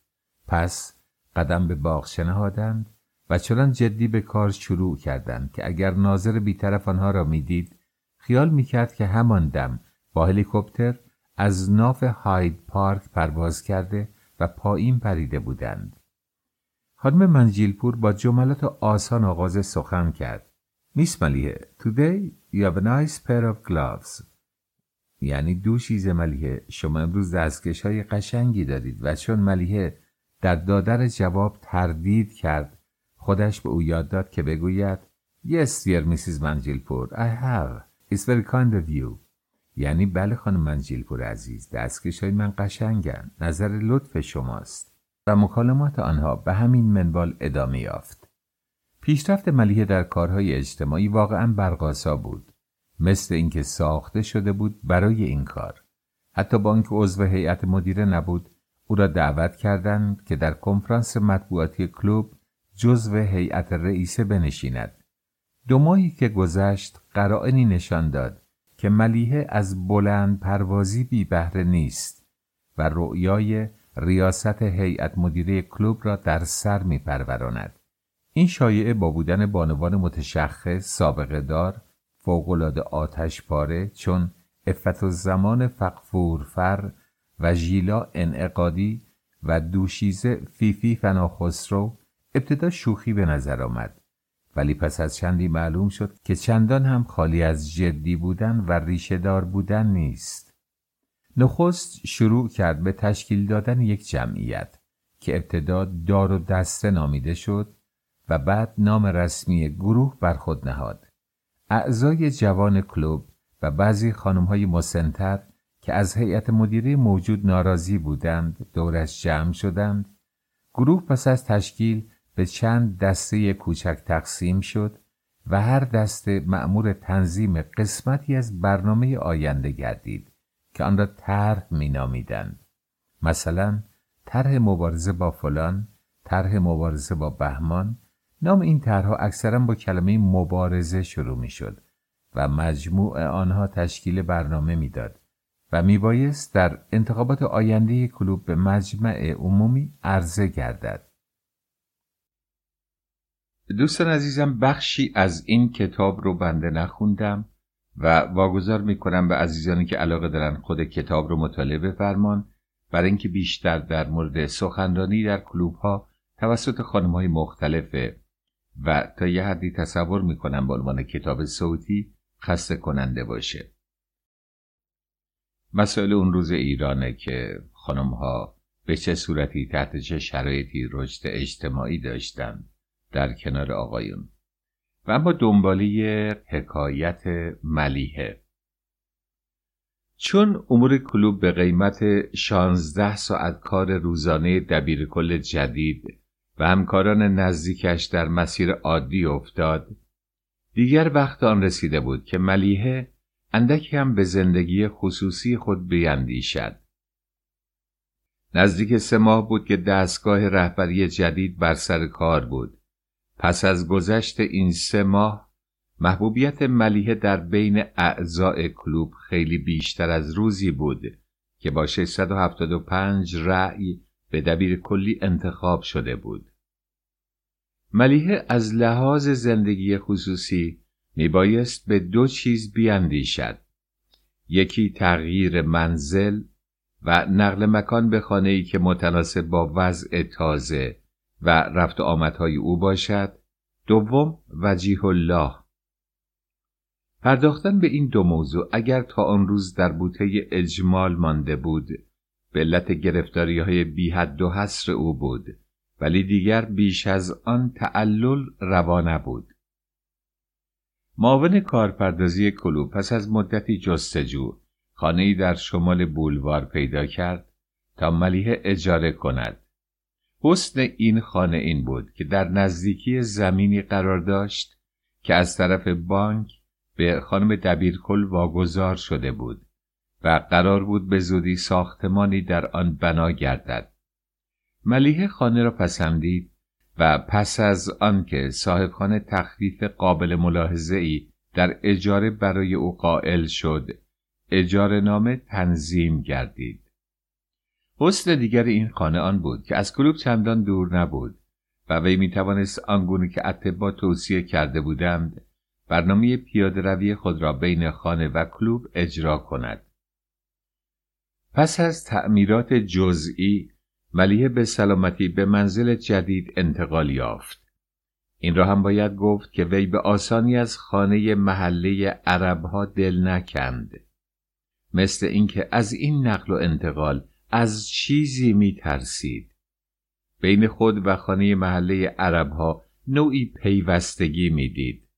پس قدم به باغ نهادند و چنان جدی به کار شروع کردند که اگر ناظر بیطرف آنها را می‌دید خیال می‌کرد که همان دم با هلیکوپتر از ناف هاید پارک پرواز کرده و پایین پریده بودند. خانم منجیلپور با جملات آسان آغاز سخن کرد. میس ملیه today you have a nice pair of gloves. یعنی ملیه شما امروز دستکش های قشنگی دارید و چون ملیه در دادر جواب تردید کرد خودش به او یاد داد که بگوید Yes dear Mrs. Manjilpur I have. It's very kind of you. یعنی بله خانم منجیلپور عزیز دستکش های من قشنگن نظر لطف شماست و مکالمات آنها به همین منوال ادامه یافت. پیشرفت ملیه در کارهای اجتماعی واقعا برقاسا بود. مثل اینکه ساخته شده بود برای این کار. حتی با اینکه عضو هیئت مدیره نبود او را دعوت کردند که در کنفرانس مطبوعاتی کلوب جزو هیئت رئیسه بنشیند دو ماهی که گذشت قرائنی نشان داد که ملیحه از بلند پروازی بی بهره نیست و رؤیای ریاست هیئت مدیره کلوب را در سر می پروراند. این شایعه با بودن بانوان متشخص سابقه دار فوقالعاده آتش پاره چون افت زمان فقفورفر و ژیلا انعقادی و دوشیزه فیفی فناخسرو ابتدا شوخی به نظر آمد ولی پس از چندی معلوم شد که چندان هم خالی از جدی بودن و ریشهدار بودن نیست. نخست شروع کرد به تشکیل دادن یک جمعیت که ابتدا دار و دسته نامیده شد و بعد نام رسمی گروه بر خود نهاد. اعضای جوان کلوب و بعضی خانم های مسنتر که از هیئت مدیره موجود ناراضی بودند دورش جمع شدند گروه پس از تشکیل به چند دسته کوچک تقسیم شد و هر دسته مأمور تنظیم قسمتی از برنامه آینده گردید که آن را طرح مینامیدند. مثلا طرح مبارزه با فلان طرح مبارزه با بهمان نام این طرحها اکثرا با کلمه مبارزه شروع می‌شد و مجموع آنها تشکیل برنامه می‌داد و میبایست در انتخابات آینده کلوب به مجمع عمومی عرضه گردد. دوستان عزیزم بخشی از این کتاب رو بنده نخوندم و واگذار می‌کنم به عزیزانی که علاقه دارن خود کتاب رو مطالعه بفرمان. برای اینکه بیشتر در مورد سخنرانی در کلوب ها توسط خانم های مختلفه و تا یه حدی تصور می‌کنم به عنوان کتاب صوتی خسته کننده باشه. مسائل اون روز ایرانه که خانم ها به چه صورتی تحت چه شرایطی رشد اجتماعی داشتند در کنار آقایون. و اما دنبالی حکایت ملیحه. چون امور کلوب به قیمت 16 ساعت کار روزانه دبیر کل جدید و همکاران نزدیکش در مسیر عادی افتاد دیگر وقت آن رسیده بود که ملیحه اندکی هم به زندگی خصوصی خود بیندیشد. نزدیک سه ماه بود که دستگاه رهبری جدید بر سر کار بود. پس از گذشت این سه ماه محبوبیت ملیحه در بین اعضای کلوب خیلی بیشتر از روزی بود که با 675 رأی به دبیر کلی انتخاب شده بود. ملیحه از لحاظ زندگی خصوصی میبایست به دو چیز بیاندیشد. یکی تغییر منزل و نقل مکان به خانه ای که متناسب با وضع تازه و رفت و آمدهای او باشد. دوم وجیه الله. پرداختن به این دو موضوع اگر تا آن روز در بوته اجمال مانده بود به علت گرفتاری های بی حد و حصر او بود ولی دیگر بیش از آن تعلل روا نبود. معاون کارپردازی کلوب پس از مدتی جستجو خانهای در شمال بولوار پیدا کرد تا ملیه اجاره کند. حسن این خانه این بود که در نزدیکی زمینی قرار داشت که از طرف بانک به خانم دبیرکل واگذار شده بود و قرار بود به زودی ساختمانی در آن بنا گردد. ملیه خانه را پسندید و پس از آنکه صاحب خانه تخفیف قابل ملاحظه ای در اجاره برای او قائل شد اجاره نامه تنظیم گردید. حسن دیگر این خانه آن بود که از کلوب چندان دور نبود و وی می توانست آنگونه که اتبا توصیه کرده بودند برنامه پیاده روی خود را بین خانه و کلوب اجرا کند. پس از تعمیرات جزئی ملیه به سلامتی به منزل جدید انتقال یافت. این را هم باید گفت که وی به آسانی از خانه محله عربها دل نکند. مثل اینکه از این نقل و انتقال از چیزی می ترسید. بین خود و خانه محله عربها نوعی پیوستگی می‌دید.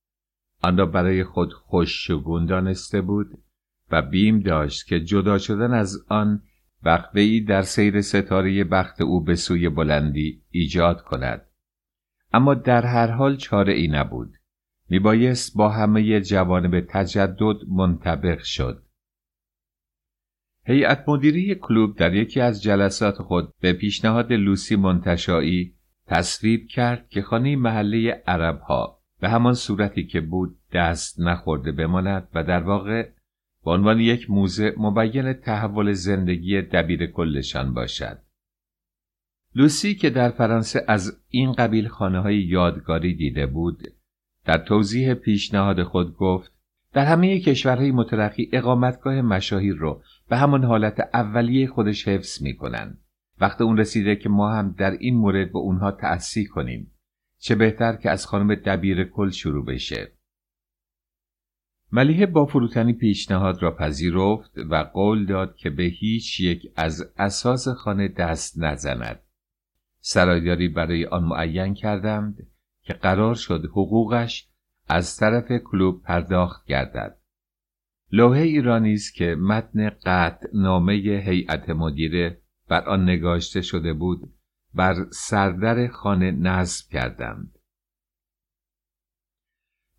آن را برای خود خوش دانسته بود و بیم داشت که جدا شدن از آن وقفه‌ای در سیر ستاره بخت او به سوی بلندی ایجاد کند. اما در هر حال چاره ای نبود. میبایست با همه جوانب تجدد منطبق شد. هیئت مدیری کلوب در یکی از جلسات خود به پیشنهاد لوسی منتشایی تصویب کرد که خانه محله عربها به همان صورتی که بود دست نخورده بماند و در واقع به عنوان یک موزه مبین تحول زندگی دبیر کلشان باشد. لوسی که در فرانسه از این قبیل خانه های یادگاری دیده بود در توضیح پیشنهاد خود گفت در همه کشورهای مترقی اقامتگاه مشاهیر رو به همان حالت اولیه خودش حفظ می‌کنن. وقت اون رسیده که ما هم در این مورد به اونها تأثیر کنیم. چه بهتر که از خانم دبیر کل شروع بشه. ملیه با فروتنی پیشنهاد را پذیرفت و قول داد که به هیچ یک از اساس خانه دست نزند. سرایداری برای آن معین کردند که قرار شد حقوقش از طرف کلوب پرداخت گردد. لوحه ایرانی است که متن قطع نامه هیئت مدیره بر آن نگاشته شده بود بر سردر خانه نصب کردند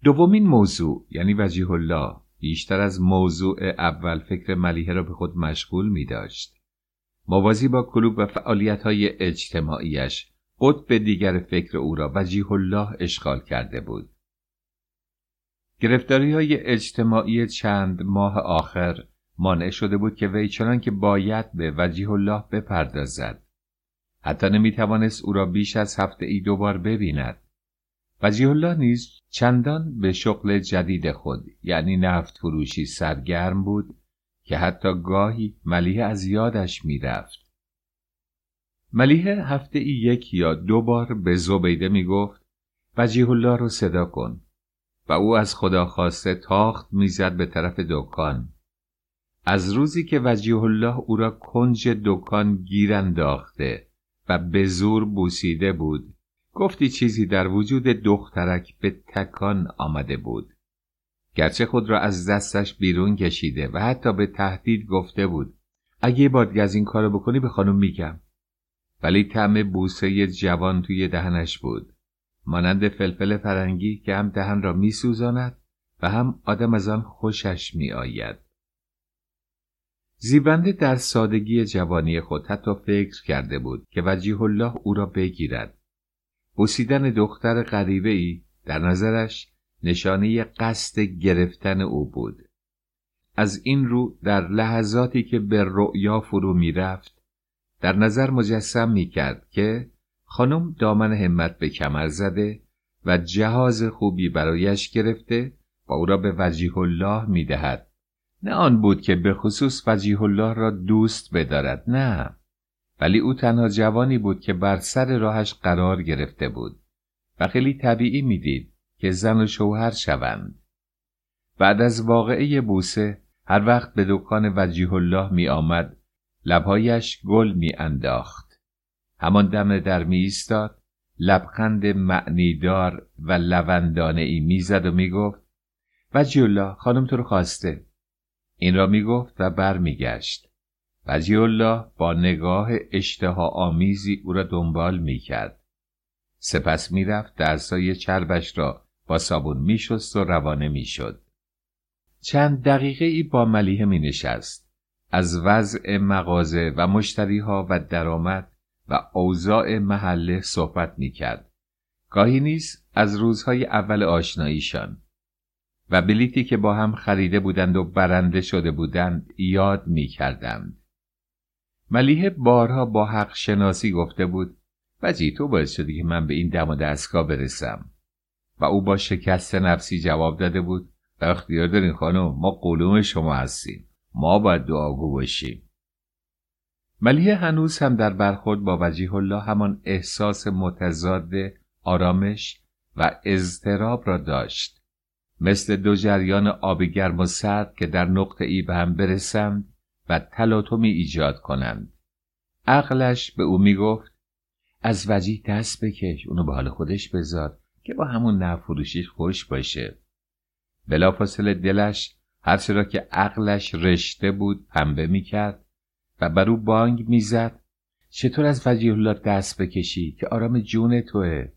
دومین موضوع یعنی وجیه الله بیشتر از موضوع اول فکر ملیحه را به خود مشغول می داشت. موازی با کلوب و فعالیت های اجتماعیش قطب دیگر فکر او را وجیه الله اشغال کرده بود. گرفتاری های اجتماعی چند ماه آخر مانع شده بود که وی چنان که باید به وجیه الله بپردازد. حتی نمی توانست او را بیش از هفته ای دوبار ببیند. وجیه الله نیز چندان به شغل جدید خود یعنی نفت فروشی سرگرم بود که حتی گاهی ملیه از یادش می‌رفت. ملیه هفته ای یک یا دو بار به زبیده می گفت وجیه الله رو صدا کن و او از خدا خواسته تاخت می‌زد به طرف دکان. از روزی که وجیه الله او را کنج دکان گیر انداخته و به زور بوسیده بود گفتی چیزی در وجود دخترک به تکان آمده بود. گرچه خود را از دستش بیرون کشیده و حتی به تهدید گفته بود اگه بادگه از این کارو بکنی به خانم میگم. ولی طعم بوسه جوان توی دهنش بود. مانند فلفل فرنگی که هم دهن را میسوزاند و هم آدم از آن خوشش میآید. زیبنده در سادگی جوانی خود حتی فکر کرده بود که وجیه الله او را بگیرد. بوسیدن دختر غریبه ای در نظرش نشانه قصد گرفتن او بود. از این رو در لحظاتی که به رؤیا فرو می‌رفت در نظر مجسم می کرد که خانم دامن همت به کمر زده و جهاز خوبی برایش گرفته و او را به وجیه الله می دهد. نه آن بود که به خصوص وجیه الله را دوست بدارد نه. ولی او تنها جوانی بود که بر سر راهش قرار گرفته بود و خیلی طبیعی می‌دید که زن و شوهر شوند. بعد از واقعه بوسه هر وقت به دکان وجیه الله می آمد لبهایش گل می انداخت همان دم در می ایستاد لبخند معنیدار و لوندانه ای می‌زد و می‌گفت وجیه الله خانم تو رو خواسته این را می‌گفت و برمیگشت وجی الله با نگاه اشتها آمیزی او را دنبال می کرد. سپس می‌رفت درسای چربش را با صابون میشست و روانه می‌شد. چند دقیقه ای با ملیه می نشست. از وضع مغازه و مشتریها و درآمد و اوضاع محله صحبت می کرد. گاهی نیز از روزهای اول آشناییشان و بلیتی که با هم خریده بودند و برنده شده بودند یاد می کردند. ملیه بارها با حق شناسی گفته بود وجی تو باعث شدی که من به این دم و دستگاه برسم و او با شکست نفسی جواب داده بود و اختیار دارین خانم ما قلوم شما هستیم ما باید دعاگو باشیم ملیه هنوز هم در برخورد با وجیه الله همان احساس متضاد آرامش و اضطراب را داشت. مثل دو جریان آب گرم و سرد که در نقطه ای به هم برسند و تلاطمی ایجاد کنند. عقلش به او می‌گفت از وجیه دست بکش اونو به حال خودش بذار که با همون نفروشیش خوش باشه. بلافاصله دلش هرچه را که عقلش رشته بود پنبه می‌کرد و بر او بانگ می‌زد. چطور از وجیه الله دست بکشی که آرام جون توه؟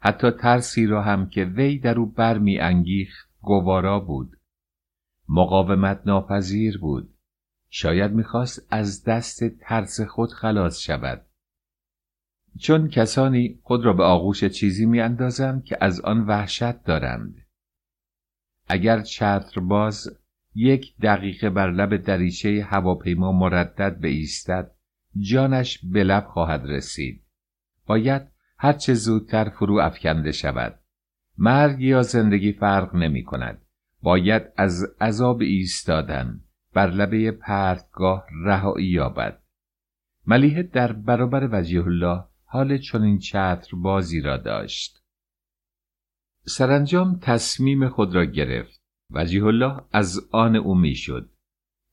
حتی ترسی را هم که وی در او برمی انگیخت گوارا بود. مقاومت ناپذیر بود. شاید می‌خواست از دست ترس خود خلاص شود. چون کسانی خود را به آغوش چیزی میاندازند که از آن وحشت دارند. اگر چترباز یک دقیقه بر لب دریچه هواپیما مردد ایستد جانش به لب خواهد رسید. باید هرچه زودتر فرو افکنده شود. مرگ یا زندگی فرق نمی کند. باید از عذاب ایستادن بر لبه پرتگاه رهایی یابد. ملیحه در برابر وجیه الله حال چنین چتر بازی را داشت. سرانجام تصمیم خود را گرفت. وجیه الله از آن او می‌شد.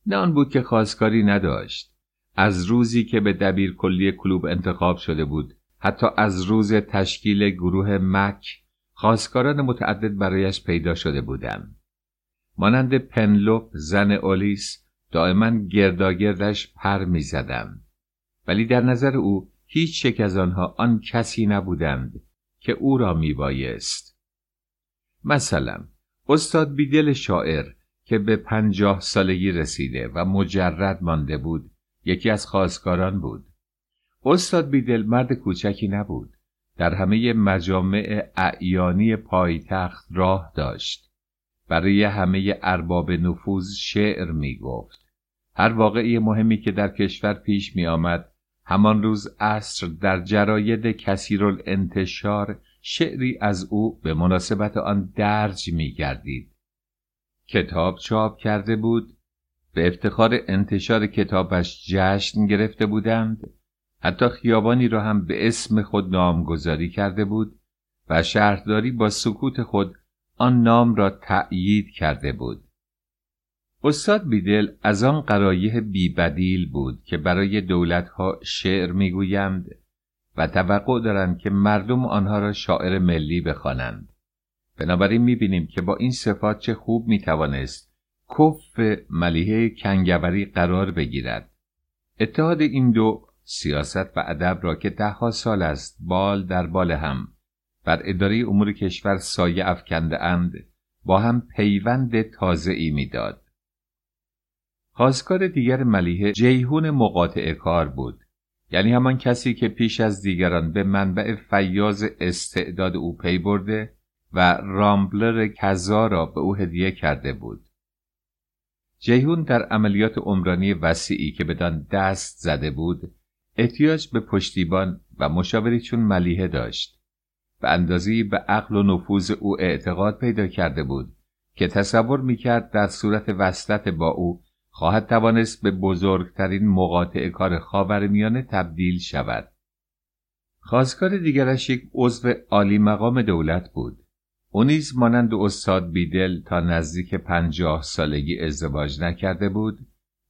نه آن بود که خواستگاری نداشت. از روزی که به دبیر کلی کلوب انتخاب شده بود حتی از روز تشکیل گروه مک خواستگاران متعدد برایش پیدا شده بودند. مانند پنلوپ زن اولیس دائما گرداگردش پر می‌زدند. ولی در نظر او هیچ یک از آنها آن کسی نبودند که او را میبایست. مثلا استاد بیدل شاعر که به پنجاه سالگی رسیده و مجرد مانده بود یکی از خواستگاران بود. استاد بیدل مرد کوچکی نبود در همه مجامع اعیانی پایتخت راه داشت. برای همه ارباب نفوذ شعر می گفت هر واقعی مهمی که در کشور پیش می آمد همان روز عصر در جراید کثیر انتشار شعری از او به مناسبت آن درج می گردید. کتاب چاپ کرده بود به افتخار انتشار کتابش جشن گرفته بودند حتی خیابانی را هم به اسم خود نامگذاری کرده بود و شهرداری با سکوت خود آن نام را تأیید کرده بود استاد بیدل از آن قرایه بیبدیل بود که برای دولتها شعر می‌گویند و توقع دارند که مردم آنها را شاعر ملی بخوانند. بنابراین می‌بینیم که با این صفات چه خوب می‌توانست کف ملیحه کنگوری قرار بگیرد. اتحاد این دو سیاست و ادب را که دهها سال است بال در بال هم بر اداره امور کشور سایه افکنده اند با هم پیوند تازه ای می‌داد. خواستگار دیگر ملیحه جیهون مقاطع کار بود یعنی همان کسی که پیش از دیگران به منبع فیاض استعداد او پی برده و رامبلر کذا را به او هدیه کرده بود. جیهون در عملیات عمرانی وسیعی که بدان دست زده بود احتیاج به پشتیبان و مشاوری چون ملیحه داشت به اندازی به عقل و نفوذ او اعتقاد پیدا کرده بود که تصور می‌کرد در صورت وصلت با او خواهد توانست به بزرگترین مقاطع کار خاورمیانه تبدیل شود. خواستگار دیگرش یک عضو عالی مقام دولت بود. او نیز مانند استاد بیدل تا نزدیک پنجاه سالگی ازدواج نکرده بود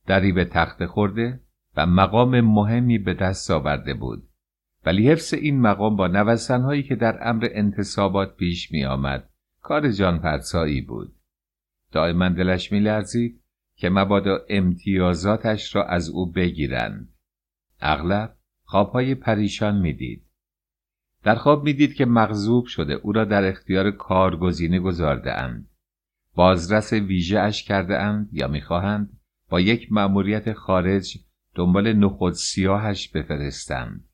دری به تخت خورده و مقام مهمی به دست آورده بود. ولی حفظ این مقام با نوسانهایی که در امر انتصابات پیش می آمد کار جان بود. دائما دلش می لرزید که مبادا امتیازاتش را از او بگیرند. اغلب خوابهای پریشان می‌دید. در خواب می‌دید که مغضوب شده او را در اختیار کارگزینه گذارده اند بازرس ویژه اش کرده اند یا می‌خواهند با یک مأموریت خارج دنبال نخود سیاهش بفرستند.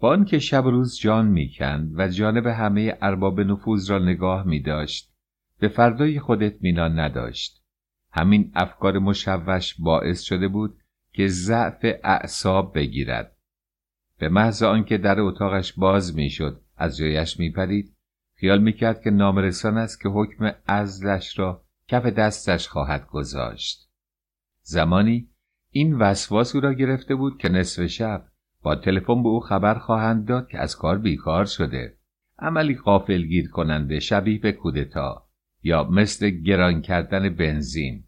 با آنکه شب روز جان می‌کند و جانب همه ارباب نفوذ را نگاه میداشت به فردای خود اطمینان نداشت. همین افکار مشوش باعث شده بود که ضعف اعصاب بگیرد. به محض آنکه در اتاقش باز می‌شد از جایش میپرید خیال می‌کرد که نامرسان است که حکم ازلش را کف دستش خواهد گذاشت. زمانی این وسواس او را گرفته بود که نصف شب با تلفن به او خبر خواهند داد که از کار بیکار شده. عملی غافلگیر کننده شبیه به کودتا. یا مثل گران کردن بنزین.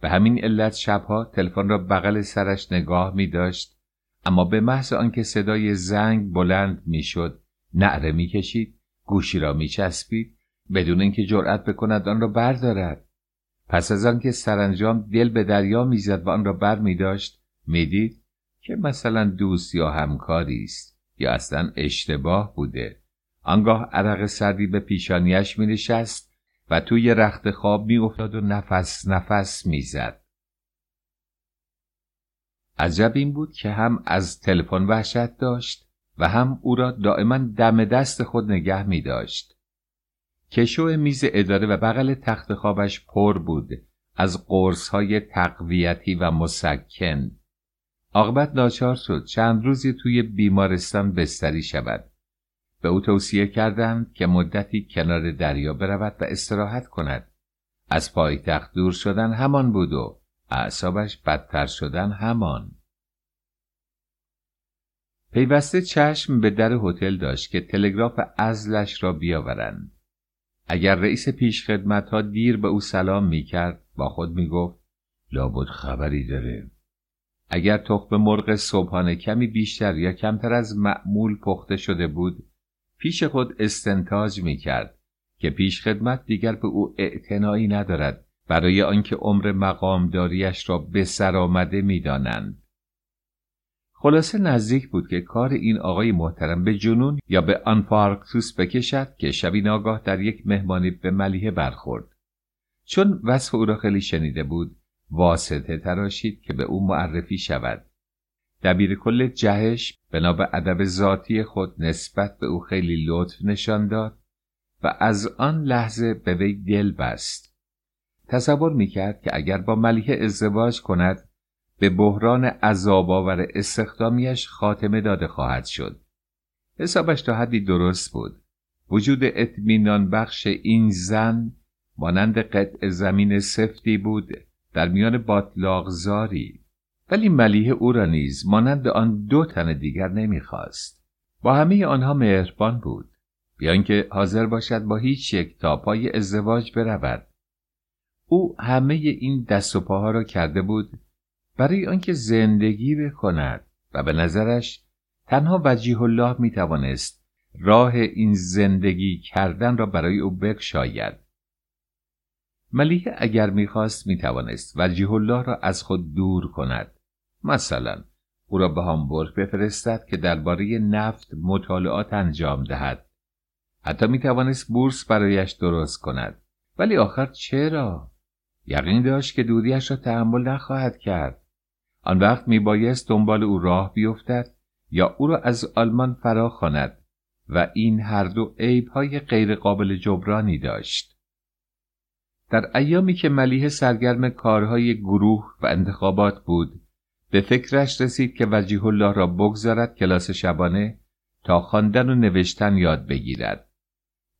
به همین علت شبها تلفن را بغل سرش نگاه می داشت اما به محض آنکه صدای زنگ بلند می‌شد نعره می‌کشید گوشی را میچسبید بدون اینکه جرأت بکند آن را بردارد. پس از آنکه سرانجام دل به دریا می‌زد و آن را بر می داشت می‌دید که مثلا دوست یا همکاری است یا اصلا اشتباه بوده. آنگاه عرق سردی به پیشانیش می نشست و توی رخت خواب می افتاد و نفس نفس می‌زد. عجب این بود که هم از تلفن وحشت داشت و هم او را دائما دم دست خود نگه می داشت. کشو میز اداره و بغل تخت خوابش پر بود از قرص های تقویتی و مسکن. عاقبت ناچار شد چند روزی توی بیمارستان بستری شود. به او توصیه کردند که مدتی کنار دریا برود و استراحت کند. از پایتخت دور شدن همان بود و اعصابش بدتر شدن همان. پیوسته چشم به در هتل داشت که تلگراف ازلش را بیاورند. اگر رئیس پیشخدمت ها دیر به او سلام می کرد با خود می گفت لابد خبری داره. اگر تخم مرغ صبحانه کمی بیشتر یا کمتر از معمول پخته شده بود پیش خود استنتاج می کرد که پیش خدمت دیگر به او اعتنایی ندارد برای آنکه عمر مقامداریش را به سر آمده می دانند. خلاصه نزدیک بود که کار این آقای محترم به جنون یا به آنفارکتوس بکشد که شبی ناگاه در یک مهمانی به ملیه برخورد. چون وصف او را خیلی شنیده بود واسطه تراشید که به او معرفی شود دبیر کل جهش بنا به ادب ذاتی خود نسبت به او خیلی لطف نشان داد و از آن لحظه به وی دل بست. تصور می‌کرد که اگر با ملیه ازدواج کند به بحران عذابآور استخدامیش خاتمه داده خواهد شد. حسابش تا حدی درست بود. وجود اطمینان بخش این زن مانند قطع زمین سفتی بود در میان باطلاغزاری ولی ملیه او را نیز مانند آن دو تن دیگر نمی‌خواست. با همه آنها مهربان بود. بیان که حاضر باشد با هیچ یک تا پای ازدواج برود. او همه این دست و پاها را کرده بود برای آنکه زندگی بکند و به نظرش تنها وجیه الله می توانست راه این زندگی کردن را برای او بکشاید. ملیه اگر می‌خواست می‌توانست وجیه الله را از خود دور کند. مثلا او را به هامبورگ بفرستد که درباره نفت مطالعات انجام دهد. حتی می‌توانست بورس برایش درست کند. ولی آخر چرا؟ یقین داشت که دوریش را تحمل نخواهد کرد. آن وقت میبایست دنبال او راه بیفتد یا او را از آلمان فرا خواند و این هر دو عیبهای غیرقابل جبرانی داشت. در ایامی که ملیه سرگرم کارهای گروه و انتخابات بود به فکرش رسید که وجیه الله را بگذارد کلاس شبانه تا خواندن و نوشتن یاد بگیرد.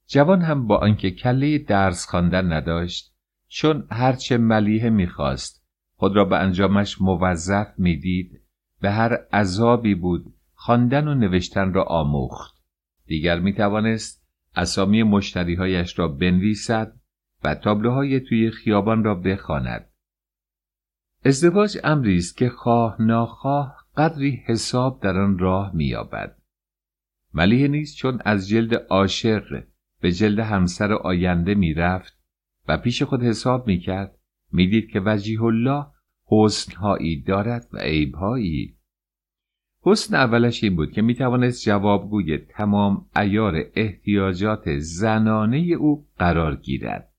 جوان هم با آنکه کله درس خواندن نداشت چون هرچه ملیه می‌خواست خود را به انجامش موظف می‌دید به هر عذابی بود خواندن و نوشتن را آموخت. دیگر می‌توانست اسامی مشتریهایش را بنویسد و تابلوهای توی خیابان را بخواند. ازدواج امری است که خواه ناخواه قدری حساب در آن راه مییابد. ملیه نیست چون از جلد عاشق به جلد همسر آینده می‌رفت و پیش خود حساب می‌کرد می‌دید که وجیه الله حسنهایی دارد و عیبهایی. حسن اولش این بود که می‌توانست جوابگوی تمام ایار احتیاجات زنانه او قرار گیرد.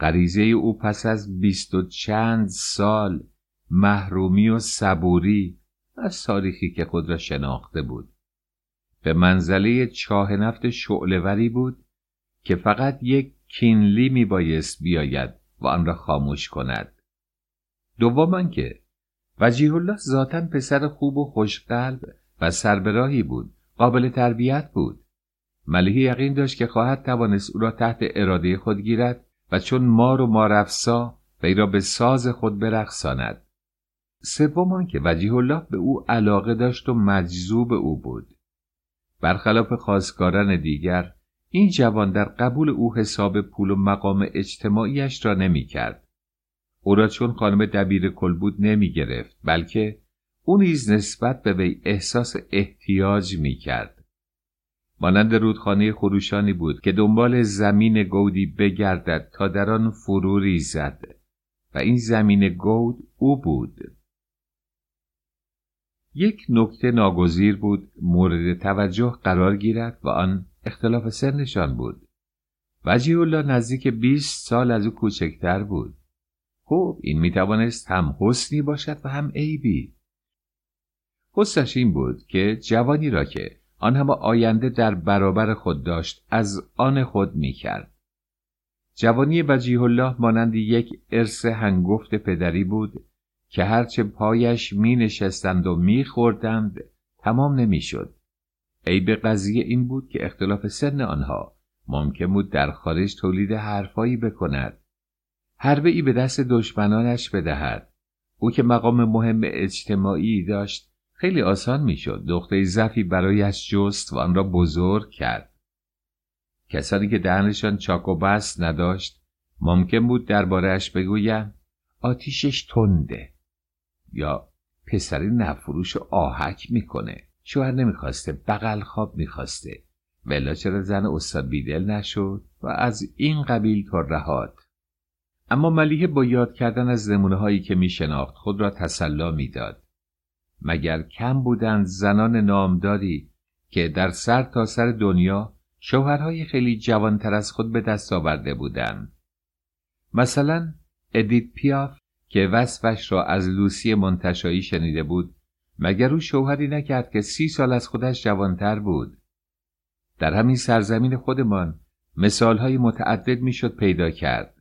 غریزه او پس از بیست و چند سال محرومی و صبوری از تاریخی که خود را شناخته بود. به منزله چاه نفت شعلوری بود که فقط یک کینلی می بایست بیاید و آن را خاموش کند. دوما که وجیه الله ذاتا پسر خوب و خوشقلب و سربراهی بود قابل تربیت بود. ملیحه یقین داشت که خواهد توانست او را تحت اراده خود گیرد و چون مار و مارفسا وی را به ساز خود برقصاند سوم که وجیه الله به او علاقه داشت و مجذوب او بود برخلاف خواستگاران دیگر این جوان در قبول او حساب پول و مقام اجتماعیش را نمی کرد. او را چون خانم دبیر کل بود نمی گرفت بلکه او نیز نسبت به وی احساس احتیاج می کرد. مانند رودخانه خروشانی بود که دنبال زمین گودی بگردد تا در آن فرو ریزد و این زمین گود او بود. یک نکته ناگزیر بود مورد توجه قرار گیرد و آن اختلاف سنشان بود. وجیه الله نزدیک 20 سال از او کوچکتر بود. خب این می‌توانست هم حسنی باشد و هم عیبی. حسنش این بود که جوانی را که آن همه آینده در برابر خود داشت از آن خود می‌کرد جوانی وجیه الله مانند یک ارث هنگفت پدری بود که هرچه پایش می نشستند و می خوردند تمام نمی شد. عیب قضیه این بود که اختلاف سن آنها ممکن بود در خارج تولید حرفایی بکند. حربه ای به دست دشمنانش بدهد. او که مقام مهم اجتماعی داشت خیلی آسان می‌شد. دختری زفی برایش جست و آن را بزرگ کرد. کسانی که دهنشان چاک و بست نداشت ممکن بود دربارهش بگویم آتیشش تنده. یا پسری نفروش آهک می‌کنه. شوهر نمی‌خواسته بغل خواب می‌خواسته. ولا چرا زن استاد بیدل نشد و از این قبیل ترهات اما ملیه با یاد کردن از نمونه هایی که میشناخت خود را تسلا می‌داد. مگر کم بودند زنان نامداری که در سر تا سر دنیا شوهرهای خیلی جوانتر از خود به دست آورده بودند؟ مثلا ادیت پیاف که وصفش را از لوسی منتشایی شنیده بود مگر او شوهری نکرد که سی سال از خودش جوانتر بود؟ در همین سرزمین خودمان مثالهای متعدد می‌شد پیدا کرد.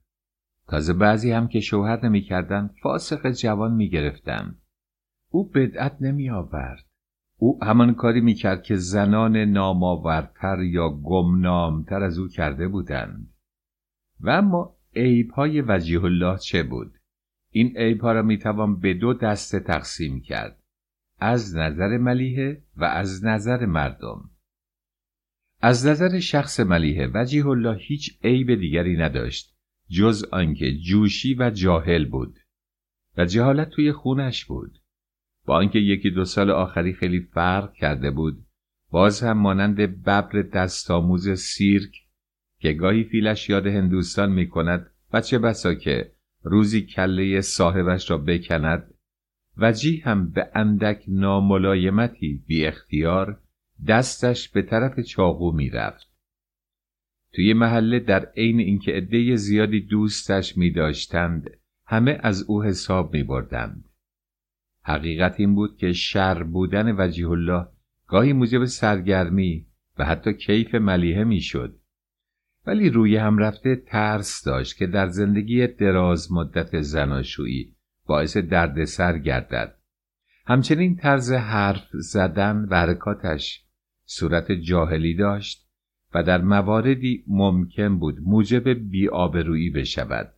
تازه بعضی هم که شوهر نمی‌کردند فاسق جوان می‌گرفتند. او بدعت نمی آورد او همان کاری می‌کرد که زنان نامآورتر یا گمنامتر از او کرده بودند. و اما عیبهای وجیه الله چه بود؟ این عیبها را می‌توان به دو دسته تقسیم کرد. از نظر ملیحه و از نظر مردم. از نظر شخص ملیحه وجیه الله هیچ عیب دیگری نداشت جز آنکه جوشی و جاهل بود. و جهالت توی خونش بود. با آنکه یکی دو سال آخری خیلی فرق کرده بود باز هم مانند ببر دستآموز سیرک که گاهی فیلش یاد هندوستان می کند و چه بسا که روزی کله صاحبش را بکند وجی هم به اندک ناملایمتی بی اختیار دستش به طرف چاقو می رفت. توی محله در عین اینکه عده زیادی دوستش می داشتند همه از او حساب می بردند. حقیقت این بود که شر بودن وجیه الله گاهی موجب سرگرمی و حتی کیف ملیحه می‌شد. ولی روی هم رفته ترس داشت که در زندگی دراز مدت زناشویی باعث دردسر گردد. همچنین طرز حرف زدن و حرکاتش صورت جاهلی داشت و در مواردی ممکن بود موجب بیآبرویی بشود.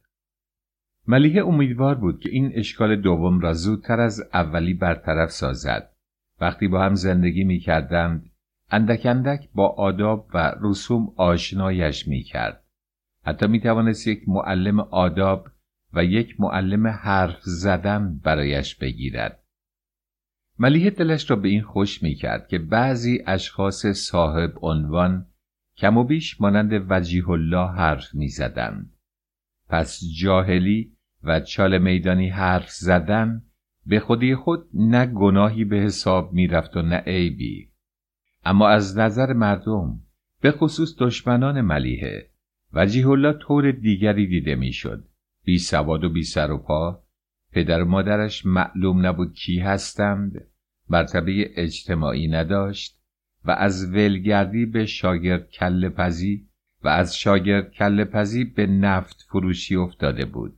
ملیه امیدوار بود که این اشکال دوم را زودتر از اولی برطرف سازد. وقتی با هم زندگی می کردند اندک اندک با آداب و رسوم آشنایش می کرد حتی می توانست یک معلم آداب و یک معلم حرف زدن برایش بگیرد. ملیه دلش را به این خوش می کرد که بعضی اشخاص صاحب عنوان کم و بیش مانند وجیه الله حرف می زدند. پس جاهلی و چال میدانی حرف زدن به خودی خود نه گناهی به حساب می رفت و نه عیبی. اما از نظر مردم به خصوص دشمنان ملیحه وجیه الله طور دیگری دیده می‌شد. بی سواد و بی سر و پا پدر و مادرش معلوم نبود کی هستند مرتبه اجتماعی نداشت و از ولگردی به شاگرد کل پزی و از شاگرد کل پزی به نفت فروشی افتاده بود.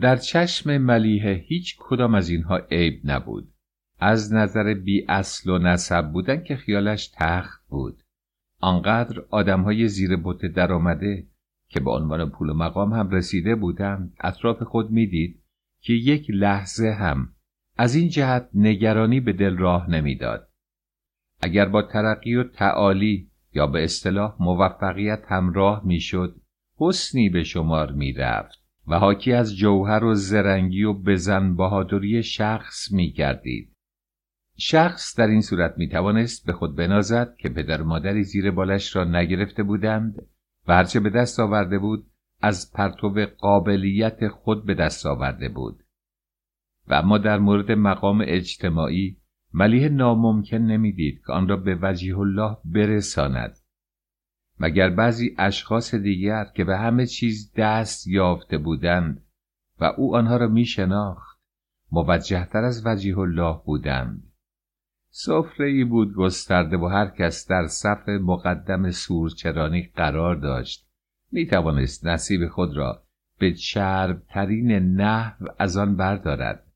در چشم ملیحه هیچ کدام از اینها عیب نبود. از نظر بی اصل و نسب بودن که خیالش تخت بود. آنقدر آدمهای زیر بوت در آمده که به عنوان پول و مقام هم رسیده بودند اطراف خود می‌دید که یک لحظه هم از این جهت نگرانی به دل راه نمی‌داد. اگر با ترقی و تعالی یا به اصطلاح موفقیت همراه می‌شد حسنی به شمار می‌رفت. و حاکی از جوهر و زرنگی و بزن بهادری شخص می گردید. شخص در این صورت می توانست به خود بنازد که پدر مادری زیر بالش را نگرفته بودند و هرچه به دست آورده بود از پرتو قابلیت خود به دست آورده بود و اما در مورد مقام اجتماعی ملیه ناممکن نمی‌دید که آن را به وجیه الله برساند مگر بعضی اشخاص دیگر که به همه چیز دست یافته بودند و او آنها را می شناخت موجهتر از وجیه الله بودند. سفره ای بود گسترده و هر کس در صف مقدم سورچرانی قرار داشت. می توانست نصیب خود را به چربترین نحو از آن بردارد.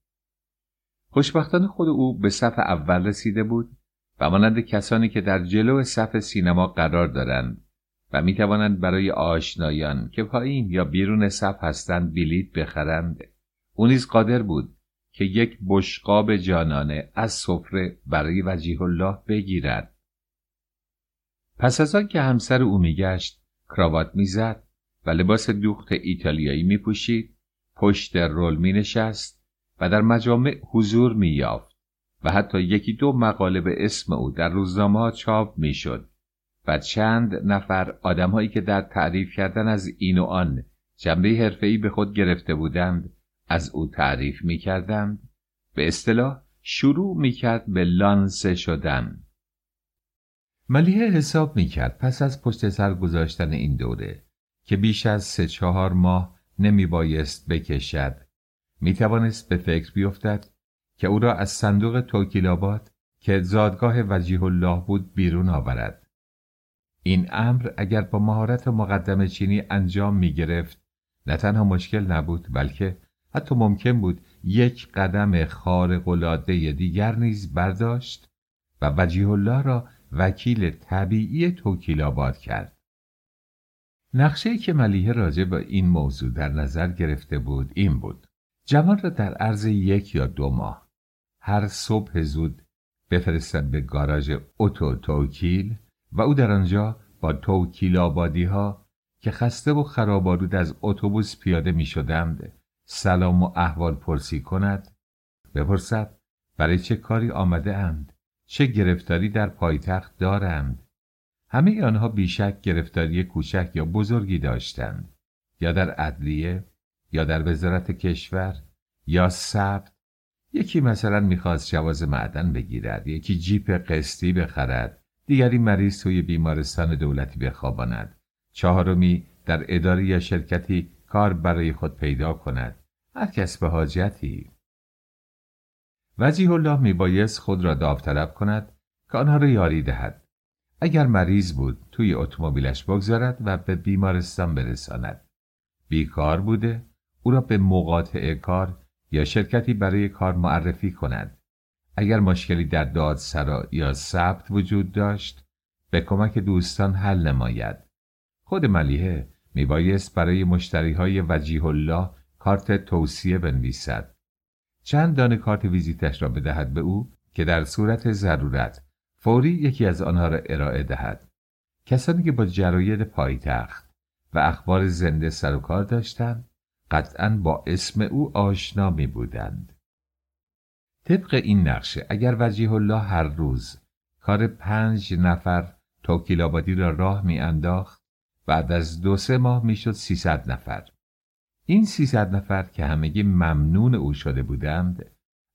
خوشبختانه خود او به صف اول رسیده بود و مانند کسانی که در جلو صف سینما قرار دارند و می توانند برای آشنایان که پایین یا بیرون صف هستند بلیت بخرند. او نیز قادر بود که یک بشقاب جانانه از سفره برای وجیه الله بگیرد. پس از آن که همسر او میگشت کراوات می‌زد و لباس دوخت ایتالیایی می پوشید پشت رول می نشست و در مجامع حضور می یافت و حتی یکی دو مقاله به اسم او در روزنامه چاپ می شد و چند نفر آدمهایی که در تعریف کردن از این و آن جنبه حرفه‌ای به خود گرفته بودند از او تعریف می کردند به اصطلاح شروع می کرد به لانسه شدن. ملیه حساب می کرد پس از پشت سر گذاشتن این دوره که بیش از سه چهار ماه نمی بایست بکشد. می توانست به فکر بیفتد که او را از صندوق توکیلاباد که زادگاه وجیه الله بود بیرون آورد. این امر اگر با مهارت مقدم چینی انجام می گرفت نه تنها مشکل نبود بلکه حتی ممکن بود یک قدم خارق العاده دیگر نیز برداشت و وجیه الله را وکیل طبیعی توکیل آباد کرد. نقشه که ملیه راجع به این موضوع در نظر گرفته بود این بود. جوان را در عرض یک یا دو ماه هر صبح زود بفرستد به گاراژ اوتو توکیل و او در آنجا با توکیل آبادی ها که خسته و خرابالود از اتوبوس پیاده می شدند سلام و احوال پرسی کند بپرسد برای چه کاری آمده اند؟ چه گرفتاری در پایتخت دارند؟ همه آنها بیشک گرفتاری کوچک یا بزرگی داشتند یا در عدلیه یا در وزارت کشور یا ثبت یکی مثلا می‌خواست جواز معدن بگیرد یکی جیپ قسطی بخرد. دیگری مریض توی بیمارستان دولتی بخواباند. چهارمی در اداره یا شرکتی کار برای خود پیدا کند. هر کس به حاجتی. وجیه الله میبایست خود را داوطلب کند که آنها را یاری دهد. اگر مریض بود توی اتومبیلش بگذارد و به بیمارستان برساند. بیکار بوده او را به مقاطع کار یا شرکتی برای کار معرفی کند. اگر مشکلی در دادسرا یا ثبت وجود داشت به کمک دوستان حل نماید. خود ملیحه میبایست برای مشتری های وجیه الله کارت توصیه بنویسد. چند دانه کارت ویزیتش را بدهد به او که در صورت ضرورت فوری یکی از آنها را ارائه دهد. کسانی که با جراید پایتخت و اخبار زنده سر و کار داشتند قطعا با اسم او آشنا می بودند. طبق این نقشه اگر وجیه الله هر روز کار پنج نفر توکیل را راه می انداخت بعد از دو سه ماه می‌شد سیصد نفر این سیصد نفر که همگی ممنون او شده بودند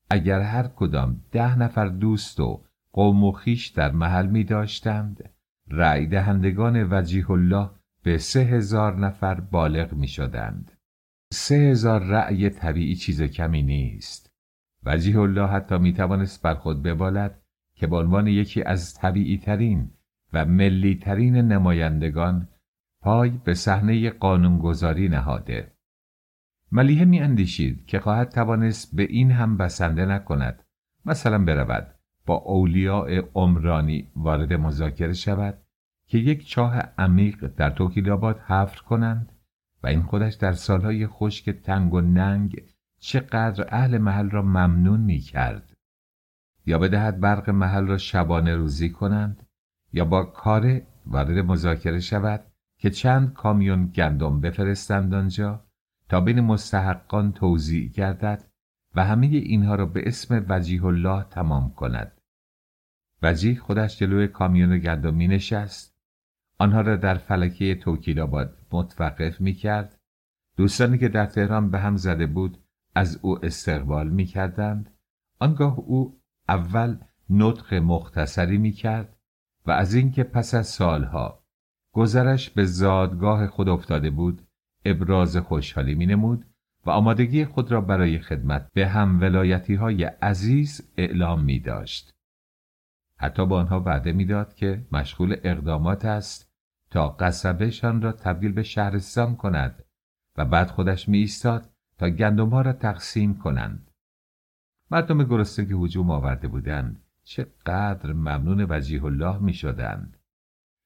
اگر هر کدام ده نفر دوست و قوم و خیش در محل می داشتند رأی دهندگان وجیه الله به سه هزار نفر بالغ می شدند. سه هزار رأی طبیعی چیز کمی نیست. وجیه الله حتی می توانست بر خود ببالد که به عنوان یکی از طبیعی ترین و ملی ترین نمایندگان پای به صحنه قانونگذاری نهاده. ملیه می اندیشید که خواهد توانست به این هم بسنده نکند مثلا برود با اولیاء عمرانی وارد مذاکره شود که یک چاه عمیق در توکیل حفر کنند و این خودش در سالهای خشک تنگ و ننگ چقدر اهل محل را ممنون می کرد. یا بدهد برق محل را شبانه روزی کنند یا با کار وارد مذاکره شود که چند کامیون گندم بفرستند آنجا تا بین مستحقان توضیح گردد و همه اینها را به اسم وجیه الله تمام کند. وجیه خودش جلوی کامیون گندم می نشست. آنها را در فلکه توکیل آباد متوقف می کرد. دوستانی که در تهران به هم زده بود از او استقبال می کردند. آنگاه او اول نطق مختصری می کرد و از اینکه پس از سالها گذرش به زادگاه خود افتاده بود ابراز خوشحالی می نمود و آمادگی خود را برای خدمت به هم ولایتی های عزیز اعلام می داشت. حتی با آنها وعده می‌داد که مشغول اقدامات است تا قصبهشان را تبدیل به شهرستان کند و بعد خودش می ایستاد تا گندم ها را تقسیم کنند. مردم گرسنه که هجوم آورده بودند چقدر ممنون وجیه الله می شدند.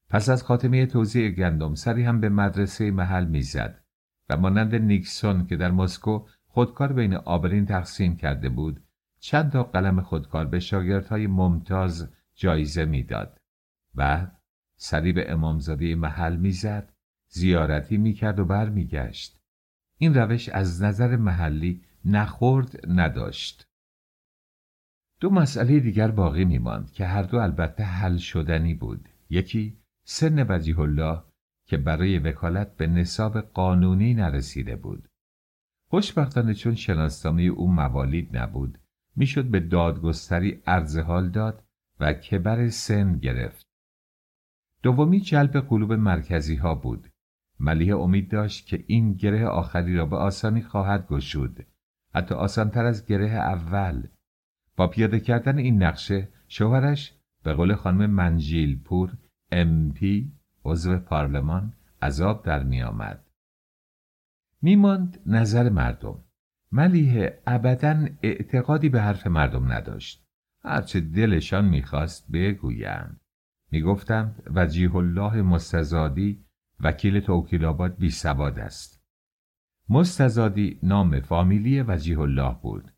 پس از خاتمه توزیع گندم سری هم به مدرسه محل می‌زد و مانند نیکسون که در مسکو خودکار بین آبرین تقسیم کرده بود چند تا قلم خودکار به شاگردهای ممتاز جایزه می‌داد بعد سری به امامزاده محل می‌زد زیارتی می‌کرد و برمیگشت این روش از نظر محلی نخورد نداشت دو مسئله دیگر باقی میماند که هر دو البته حل شدنی بود یکی سن وجیه الله که برای وکالت به نصاب قانونی نرسیده بود. خوشبختانه چون شناسنامه او موالید نبود می‌شد به دادگستری عرض حال داد و کبر سن گرفت. دومی جلب قلوب مرکزی ها بود. ملیه امید داشت که این گره آخری را به آسانی خواهد گشود. حتی آسانتر از گره اول. با پیاده کردن این نقشه شوهرش به قول خانم منجیل پور پی عضو پارلمان عذاب در می آمد. میماند نظر مردم. ملیه ابدا اعتقادی به حرف مردم نداشت. هرچه دلشان می‌خواست بگویند. می‌گفتند وجیه الله مستزادی وکیل توکیل آباد بی سواد است. مستزادی نام فامیلی وجیه الله بود.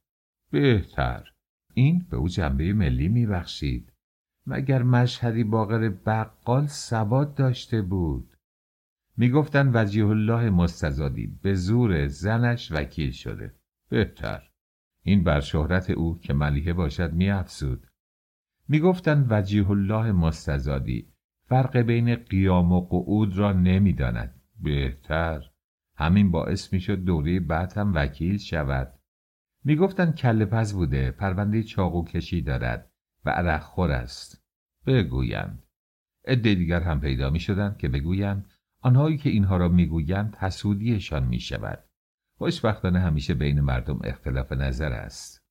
بهتر. این به او جنبه ملی میبخشید مگر مشهدی باقر بقال سواد داشته بود؟ می‌گفتند وجیه الله مستزادی به زور زنش وکیل شده. بهتر. این بر شهرت او که ملیحه باشد میافزود می‌گفتند وجیه الله مستزادی فرق بین قیام و قعود را نمی‌داند. بهتر همین باعث می‌شد دوره بعد هم وکیل شود. می‌گفتند کله پز بوده پرونده چاقو کشی دارد و عرق خور است. بگویند. عده دیگر هم پیدا می‌شدند که بگویند. آنهایی که اینها را می‌گویند حسودیشان می‌شود. خوشبختانه همیشه بین مردم اختلاف نظر است.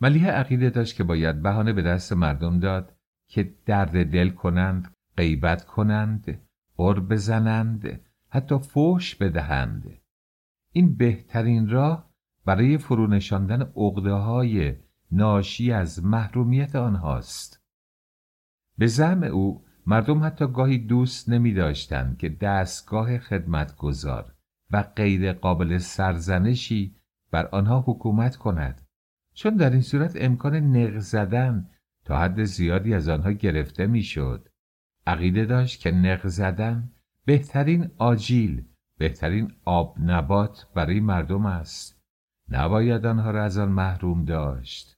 ملیه عقیده داشت که باید بهانه به دست مردم داد که درد دل کنند غیبت کنند قر بزنند حتی فوش بدهند. این بهترین راه برای فرونشاندن عقده های ناشی از محرومیت آنهاست. به زعم او مردم حتی گاهی دوست نمی داشتند که دستگاه خدمتگذار و غیر قابل سرزنشی بر آنها حکومت کند چون در این صورت امکان نق زدن تا حد زیادی از آنها گرفته می‌شد. عقیده داشت که نق زدن بهترین آجیل بهترین آب نبات برای مردم است. نباید آنها را از آن محروم داشت.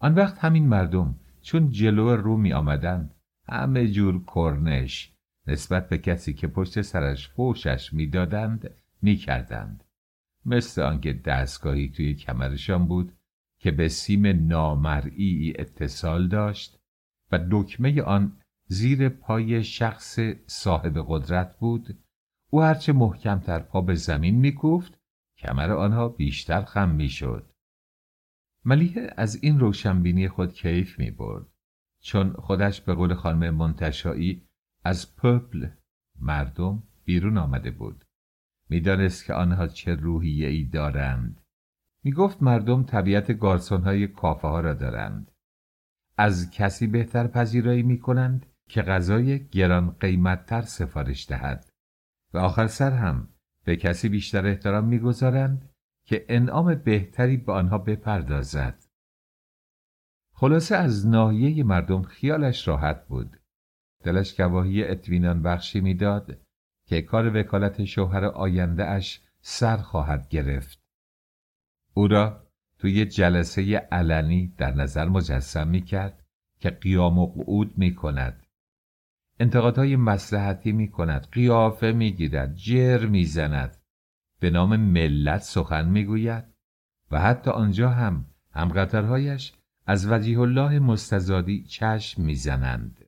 آن وقت همین مردم چون جلو رو می آمدند همه جور کرنش نسبت به کسی که پشت سرش فوشش می‌دادند می‌کردند مثل آنکه دستگاهی توی کمرشان بود که به سیم نامرئی اتصال داشت و دکمه آن زیر پای شخص صاحب قدرت بود. او هرچه محکمتر پا به زمین میکوفت کمر آنها بیشتر خم می‌شد. ملیه از این روشنبینی خود کیف می برد چون خودش به قول خانم منتشایی از پپل مردم بیرون آمده بود. می‌دانست که آنها چه روحیه ای دارند. می‌گفت مردم طبیعت گارسون های کافه ها را دارند. از کسی بهتر پذیرایی می کنند که غذای گران قیمتتر سفارش دهد و آخر سر هم به کسی بیشتر احترام می‌گذارند که انعام بهتری به آنها بپردازد خلاصه از ناحیه مردم خیالش راحت بود دلش گواهی اطمینان بخشی می‌داد که کار وکالت شوهر آینده اش سر خواهد گرفت. او را توی جلسه علنی در نظر مجسم می کرد که قیام و قعود می کند. انتقادهای مسلحتی می کند. قیافه می گیرد. جر می زند. به نام ملت سخن می گوید و حتی آنجا هم همقطرهایش از وجیه الله مستزادی چشم می‌زنند.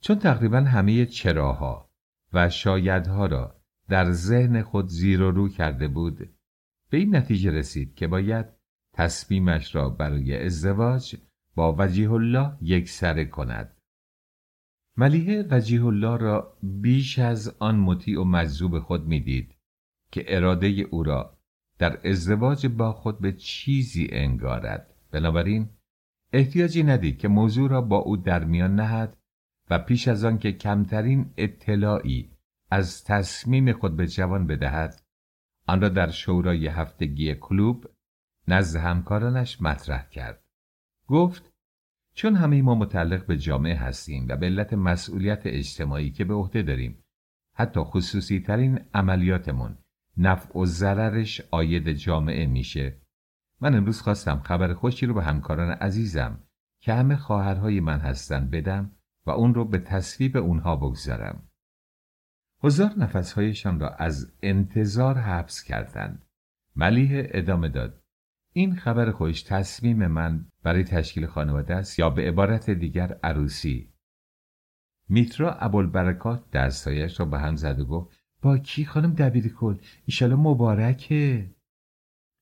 چون تقریبا همه چراها و شایدها را در ذهن خود زیر و رو کرده بود به این نتیجه رسید که باید تصمیمش را برای ازدواج با وجیه الله یک سره کند ملیه وجیه الله را بیش از آن مطیع و مجذوب خود می‌دید که اراده او را در ازدواج با خود به چیزی انگارد. بنابراین احتیاجی ندید که موضوع را با او در میان نهد و پیش از آن که کمترین اطلاعی از تصمیم خود به جوان بدهد آن را در شورای هفتگی کلوب نزد همکارانش مطرح کرد. گفت چون همه ما متعلق به جامعه هستیم و به علت مسئولیت اجتماعی که به عهده داریم حتی خصوصی ترین عملیاتمون نفع و ضررش آید جامعه میشه من امروز خواستم خبر خوشی رو به همکاران عزیزم که همه خواهرهای من هستند بدم و اون رو به تصویب اونها بگذارم. هزار نفسهایشان را از انتظار حبس کردند. ملیه ادامه داد. این خبر خوش تصمیم من برای تشکیل خانواده است یا به عبارت دیگر عروسی. میترا ابوالبرکات دستهایش را به هم زد و گفت با کی خانم دبیر کل؟ ایشالا مبارکه.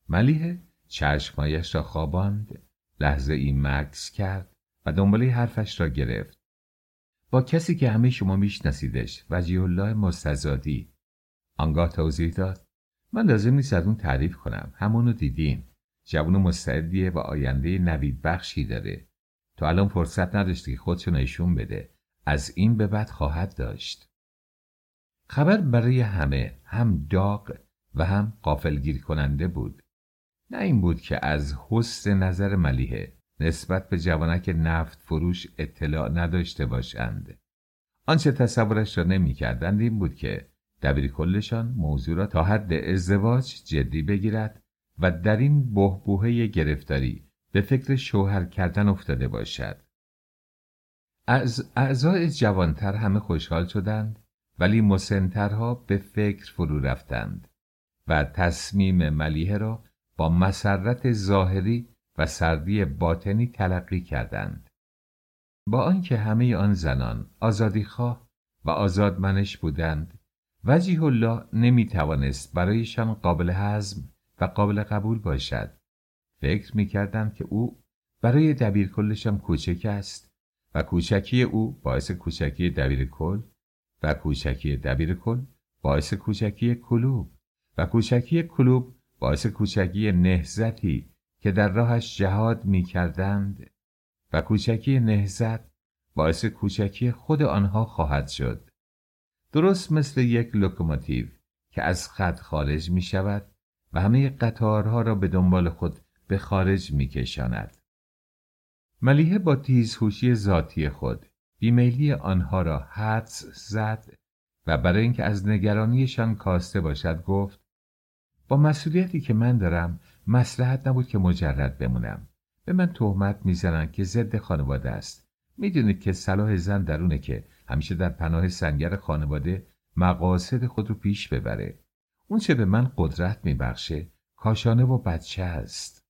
ملیه چشمهایش را خواباند لحظه ای مکس کرد و دنباله حرفش را گرفت. با کسی که همه شما میشناسیدش وجیه الله مستزادی آنگاه توضیح داد من لازم نیست از اون تعریف کنم همونو دیدین. جوون مستعدیه و آینده نوید بخشی داره. تو الان فرصت نداشتی که خودشو نشون بده. از این به بعد خواهد داشت. خبر برای همه هم داغ و هم قافلگیر کننده بود. نه این بود که از حسن نظر ملیحه نسبت به جوانک نفت فروش اطلاع نداشته باشند. آنچه تصورش را نمی‌کردند این بود که دبیر کلشان موضوع را تا حد ازدواج جدی بگیرد و در این بهبوهه گرفتاری به فکر شوهر کردن افتاده باشد. از اعضای جوانتر همه خوشحال شدند ولی مسنترها به فکر فرو رفتند و تصمیم ملیه را با مسرت ظاهری و سردی باطنی تلقی کردند. با آنکه همه آن زنان آزادیخواه و آزادمنش بودند وجیه الله نمی توانست برایشان قابل هضم و قابل قبول باشد. فکر می کردند که او برای دبیر کلشان کوچک است و کوچکی او باعث کوچکی دبیر کل و کوچکی دبیر کل باعث کوچکی کلوب و کوچکی کلوب باعث کوچکی نهزتی که در راهش جهاد می کردند و کوچکی نهزت باعث کوچکی خود آنها خواهد شد. درست مثل یک لوکوموتیو که از خط خارج می شود و همه قطارها را به دنبال خود به خارج می کشاند. ملیحه با تیزهوشی ذاتی خود بیمیلی آنها را حدس زد و برای اینکه از نگرانیشان کاسته باشد گفت با مسئولیتی که من دارم مسلحت نبود که مجرد بمونم. به من تهمت می‌زنند که ضد خانواده است. می‌دونید که صلاح زن درونه که همیشه در پناه سنگر خانواده مقاصد خود رو پیش ببره. اون چه به من قدرت میبخشه کاشانه و بچه است.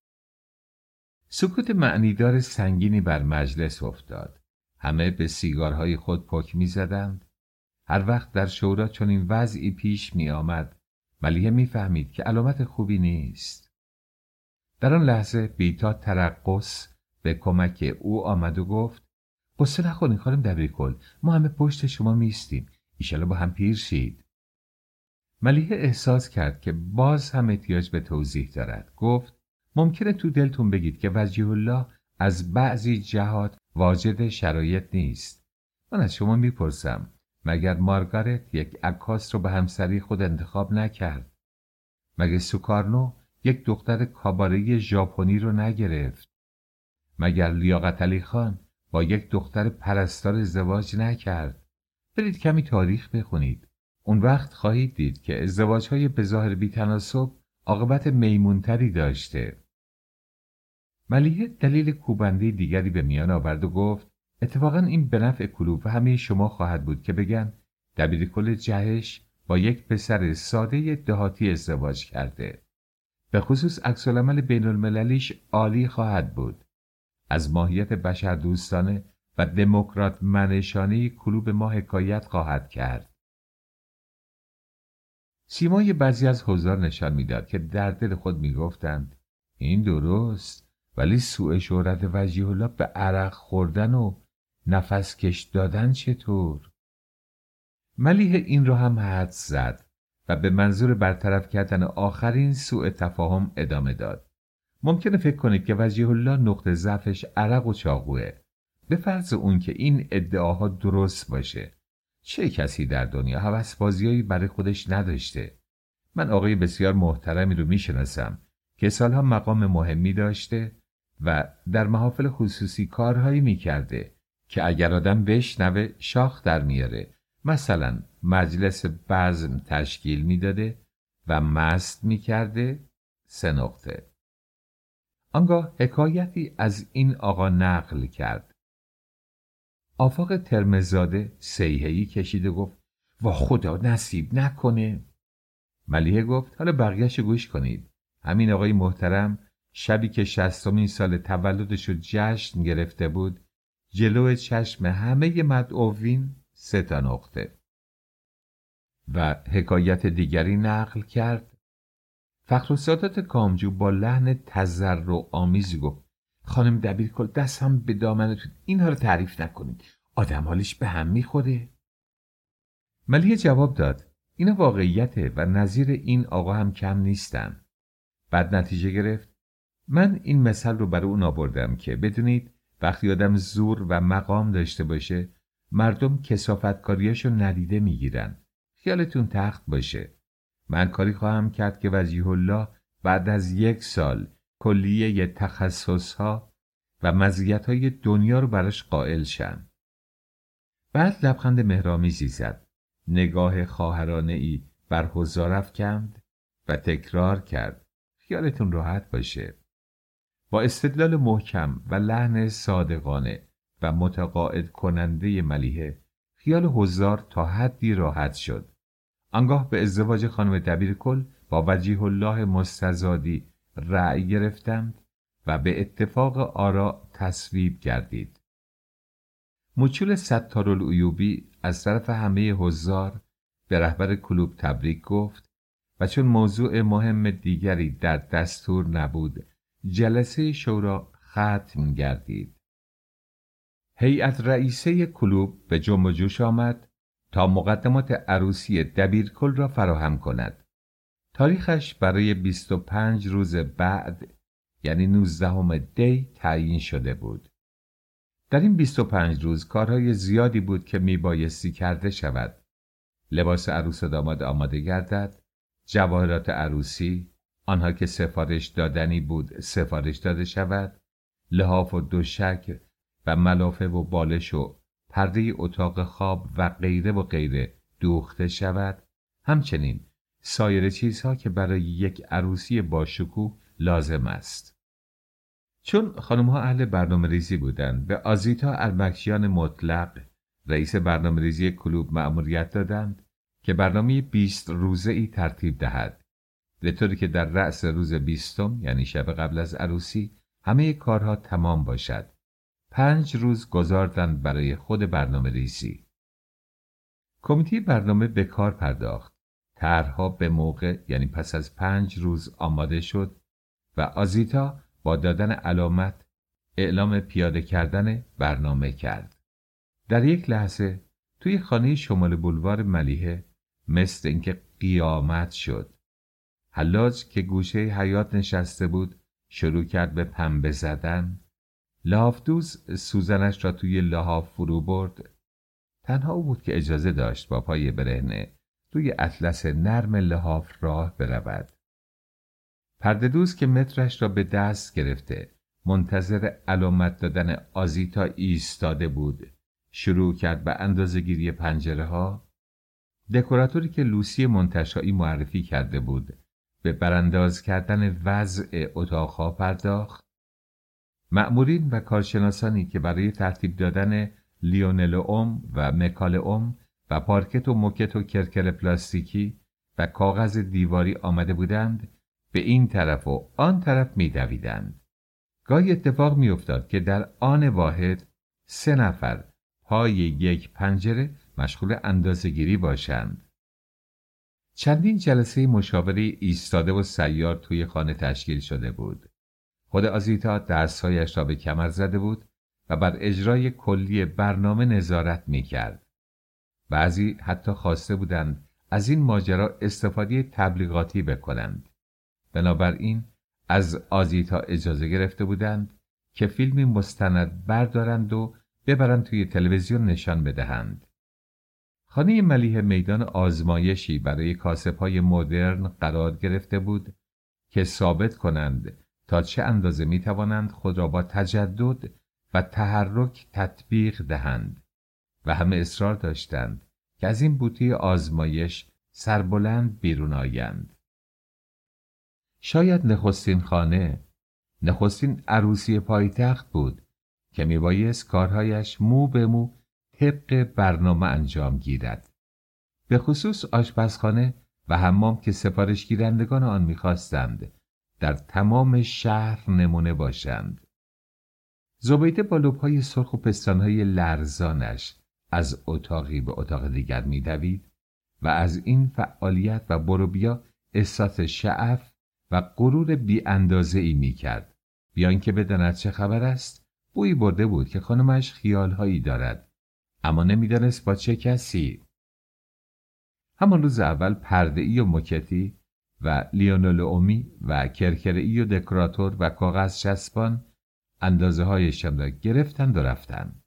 سکوت معنیدار سنگینی بر مجلس افتاد. همه به سیگارهای خود پک می‌زدند. هر وقت در شورا چنین وضعی پیش می آمد ملیه می‌فهمید که علامت خوبی نیست. در آن لحظه بیتا ترقص به کمک او آمد و گفت قصه نخورین خانم دبیرکل ما همه پشت شما میستیم ایشالا با هم پیر شید. ملیه احساس کرد که باز هم احتیاج به توضیح دارد. گفت ممکنه تو دلتون بگید که وجیه الله از بعضی جهات واجد شرایط نیست. من از شما می‌پرسم مگر مارگارت یک عکاس رو به همسری خود انتخاب نکرد؟ مگر سوکارنو یک دختر کاباره ژاپنی رو نگرفت؟ مگر لیاقت علی خان با یک دختر پرستار ازدواج نکرد؟ برید کمی تاریخ بخونید. اون وقت خواهید دید که ازدواجهای به ظاهر بیتناسب عاقبت میمونتری داشته. ملیه دلیل کوبنده دیگری به میان آورد و گفت اتفاقا این به نفع کلوب و همه شما خواهد بود که بگن دبیر کل جهش با یک پسر ساده دهاتی ازدواج کرده. به خصوص عکسالعمل بین المللیش عالی خواهد بود. از ماهیت بشر دوستانه و دموکرات منشانه کلوب ما حکایت خواهد کرد. سیمای بعضی از حضار نشان می‌داد که در دل خود می‌گفتند این درست ولی سوء شهرت وجیه الله به عرق خوردن و نفس کش دادن چطور؟ ملیح این را هم حد زد و به منظور برطرف کردن آخرین سوء تفاهم ادامه داد. ممکنه فکر کنید که وجیه الله نقطه ضعفش عرق و چاقوه. به فرض اون که این ادعاها درست باشه. چه کسی در دنیا حوث بازیایی برای خودش نداشته؟ من آقای بسیار محترمی رو می‌شناسم که سالها مقام مهمی داشته و در محافل خصوصی کارهایی می‌کرده که اگر آدم بشنوه شاخ در میاره. مثلا مجلس بزم تشکیل می‌داده و مست می‌کرده سه نقطه. آنگاه حکایتی از این آقا نقل کرد. آفاق ترمزاده سیهی کشید و گفت وا خدا نصیب نکنه. ملیه گفت حالا بقیهش گوش کنید. همین آقای محترم شبی که شستمین سال تولدش رو جشن گرفته بود جلو چشم همه مدعوین سه تا نقطه. و حکایت دیگری نقل کرد. فخر سادات کامجو با لحن تذر و آمیزی گفت خانم دبیر کل دستم به دامنتون اینها رو تعریف نکنید. آدم حالش به هم می‌خوره. ملیه جواب داد. اینا واقعیته و نظیر این آقا هم کم نیستن. بعد نتیجه گرفت. من این مثل رو برای اون آوردم که بدونید وقتی آدم زور و مقام داشته باشه مردم کسافتکاریاش رو ندیده می‌گیرن. خیالتون تخت باشه. من کاری خواهم کرد که وجیه الله بعد از یک سال کلیه تخصص ها و مزیت های دنیا رو براش قائل شن. بعد لبخند مهرامیزی زد. نگاه خواهرانه ای بر حضار کند و تکرار کرد. خیالتون راحت باشه. با استدلال محکم و لحن صادقانه و متقاعد کننده ملیحه خیال حضار تا حدی راحت شد. آنگاه به ازدواج خانم دبیر کل با وجیه الله مستزادی رأی گرفتند و به اتفاق آرا تصویب گردید. مچول ستارالعیوبی از طرف همه حضار به رهبر کلوب تبریک گفت و چون موضوع مهم دیگری در دستور نبود جلسه شورا ختم گردید. هیئت رئیسه کلوب به جنب جوش آمد تا مقدمات عروسی دبیرکل را فراهم کند. تاریخش برای 25 روز بعد یعنی 19 دی تعیین شده بود. در این 25 روز کارهای زیادی بود که میبایستی کرده شود. لباس عروس داماد آماده گردد جواهرات عروسی آنها که سفارش دادنی بود سفارش داده شود لحاف و دوشک و ملافه و بالش و پرده اتاق خواب و غیره و غیره دوخته شود. همچنین سایر چیزها که برای یک عروسی باشکوه لازم است. چون خانمها اهل برنامه ریزی بودند به آزیتا ارمکشیان مطلق رئیس برنامه ریزی کلوب مأموریت دادند که برنامه بیست روزه ای ترتیب دهد. به طوری که در رأس روز بیستم یعنی شب قبل از عروسی همه کارها تمام باشد. پنج روز گذاردند برای خود برنامه ریزی کمیته برنامه به کار پرداخت. طرحها به موقع یعنی پس از پنج روز آماده شد و آزیتا با دادن علامت اعلام پیاده کردن برنامه کرد. در یک لحظه توی خانه شمال بلوار ملیحه مثل اینکه قیامت شد. حلاج که گوشه حیات نشسته بود شروع کرد به پنبه زدن. لحافدوز سوزنش را توی لحاف فرو برد. تنها او بود که اجازه داشت با پای برهنه توی اطلس نرم لحاف راه برود. پردهدوز که مترش را به دست گرفته منتظر علامت دادن آزیتا ایستاده بود. شروع کرد به اندازه گیری پنجره ها. دکوراتوری که لوسی منتشایی معرفی کرده بود. به برانداز کردن وضع اتاقها پرداخت. مأمورین و کارشناسانی که برای ترتیب دادن لیونل اوم و مکال اوم و پارکت و موکت و کرکر پلاستیکی و کاغذ دیواری آمده بودند به این طرف و آن طرف میدویدند. گاهی اتفاق میافتاد که در آن واحد سه نفر پای یک پنجره مشغول اندازهگیری باشند. چندین جلسه مشاوره ایستاده و سیار توی خانه تشکیل شده بود. خود آزیتا دستهایش را به کمر زده بود و بر اجرای کلی برنامه نظارت می کرد. بعضی حتی خواسته بودند از این ماجرا استفاده تبلیغاتی بکنند. بنابراین از آزیتا اجازه گرفته بودند که فیلمی مستند بردارند و ببرند توی تلویزیون نشان بدهند. خانه ملیه میدان آزمایشی برای های مدرن قرار گرفته بود که ثابت کنند تا چه اندازه می توانند خود را با تجدد و تحرک تطبیق دهند و همه اصرار داشتند که از این بوتی آزمایش سربلند بیرون آیند. شاید نخستین خانه نخستین عروسی پایتخت بود که میبایست کارهایش مو به مو طبق برنامه انجام گیرد به خصوص آشپزخانه و حمام که سفارش گیرندگان آن می‌خواستند در تمام شهر نمونه باشند زبیده با لبهای سرخ و پستانهای لرزانش از اتاقی به اتاق دیگر میدوید و از این فعالیت و بروبیا احساس شعف و غرور بی اندازه ای می کرد. بیان که بداند چه خبر است بویی برده بود که خانمش خیالهایی دارد اما نمی‌دانست با چه کسی همان روز اول پرده ای و مکتی و لیونل اومی و کرکرئی و دکراتور و کاغذ چسبان اندازه هایشان را گرفتند و رفتند.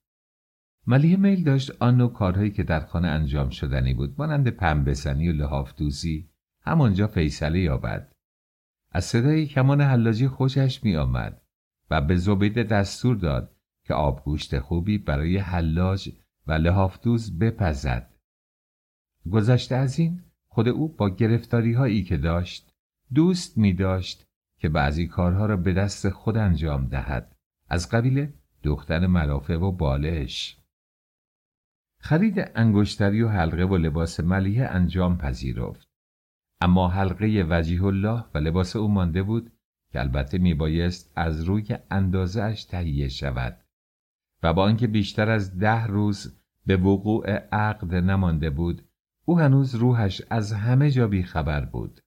ملیه میل داشت آن نوع کارهایی که در خانه انجام شدنی بود. مانند پنبسنی و لحاف دوزی. همانجا فیصله یابد. از صدای کمان حلاجی خوشش می آمد و به زبیده دستور داد که آبگوشت خوبی برای حلاج و لحافدوز بپزد. گذشته از این خود او با گرفتاری هایی که داشت دوست می داشت که بعضی کارها را به دست خود انجام دهد. از قبیل دختر ملافه و بالش. خرید انگشتری و حلقه و لباس ملیه انجام پذیرفت. اما حلقه وجیه الله و لباس او مانده بود که البته میبایست از روی اندازه اش تهیه شود و با آنکه بیشتر از ده روز به وقوع عقد نمانده بود او هنوز روحش از همه جا بیخبر بود.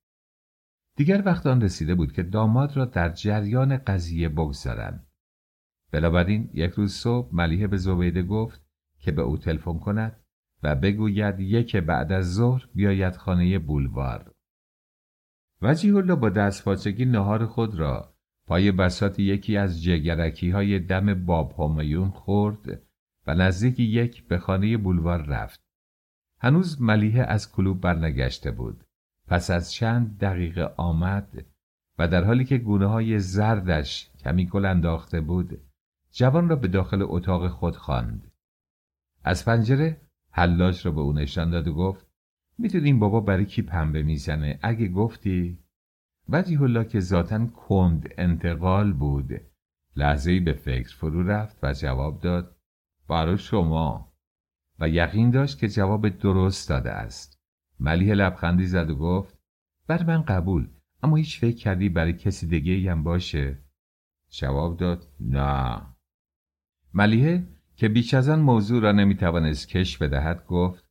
دیگر وقت آن رسیده بود که داماد را در جریان قضیه بگذارند. بنابراین یک روز صبح ملیحه به زبیده گفت که به او تلفن کند و بگوید یک بعد از ظهر بیاید خانه بولوار وجیه الله با دستپاچگی نهار خود را پای بسات یکی از جگرکی های دم باب همیون خورد و نزدیک یک به خانه بولوار رفت. هنوز ملیحه از کلوب برنگشته بود. پس از چند دقیقه آمد و در حالی که گونه های زردش کمی گل انداخته بود جوان را به داخل اتاق خود خواند. از پنجره حلاج را به او نشان داد و گفت می‌دونیم بابا برای کی پنبه می‌زنه؟ اگه گفتی. وجیه الله که ذاتا کند انتقال بود. لحظه به فکر فرو رفت و جواب داد برای شما. و یقین داشت که جواب درست داده است. ملیه لبخندی زد و گفت بر من قبول اما هیچ فکر کردی برای کسی دیگه هم باشه؟ جواب داد نه. ملیه که بیش از آن موضوع را نمی‌توانست کش بدهد گفت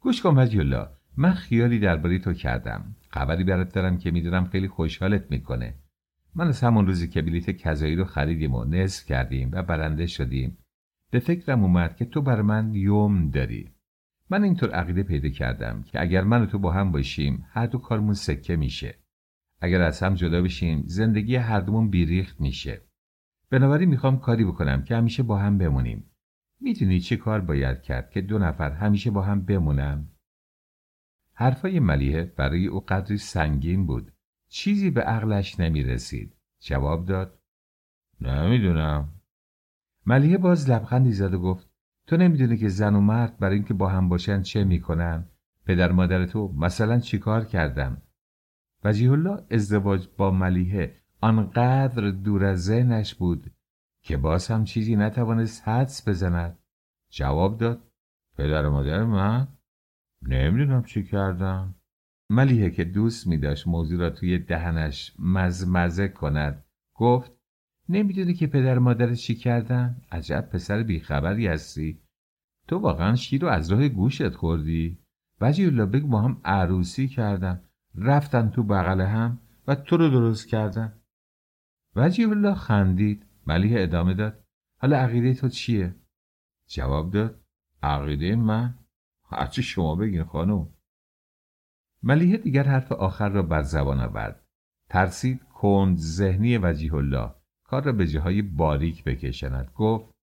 گوش کن الله من خیالی درباره تو کردم. خبری برات دارم که می‌دونم خیلی خوشحالت می‌کنه. من از همون روزی که بلیت کذایی رو خریدیم و نصف کردیم و برنده شدیم به فکرم اومد که تو بر من یوم داری. من اینطور عقیده پیدا کردم که اگر من و تو با هم باشیم هر دو کارمون سکه میشه. اگر از هم جدا بشیم زندگی هر دومون بیریخت میشه. بنابراین می‌خوام کاری بکنم که همیشه با هم بمونیم. می‌دونی چه کار باید کرد که دو نفر همیشه با هم بمونن؟ حرفای ملیه برای او قدری سنگین بود. چیزی به عقلش نمی رسید جواب داد نمی‌دونم. ملیه باز لبخندی زد و گفت تو نمی‌دونی که زن و مرد برای اینکه با هم باشن چه می‌کنن؟ پدر مادر تو مثلا چیکار کردم وجیه الله ازدواج با ملیه آنقدر دور از ذهنش بود که باز هم چیزی نتوانست حدس بزند. جواب داد پدر مادر من؟ نمی‌دونم چی کردم. ملیه که دوست میداشت موضوع را توی دهنش مزمزه کند گفت نمی‌دونی که پدر مادر چی کردن؟ عجب پسر بیخبری هستی. تو واقعا شیر رو از راه گوشت خوردی؟ وجی الله بگو با هم عروسی کردن. رفتن تو بغل هم و تو رو درست کردن. وجی الله خندید. ملیه ادامه داد. حالا عقیده تو چیه؟ جواب داد. عقیده من؟ هرچی شما بگین خانم. ملیه دیگر حرف آخر را بر زبان آورد. ترسید کند ذهنی وجیه الله. کار را به جاهای باریک بکشند گفت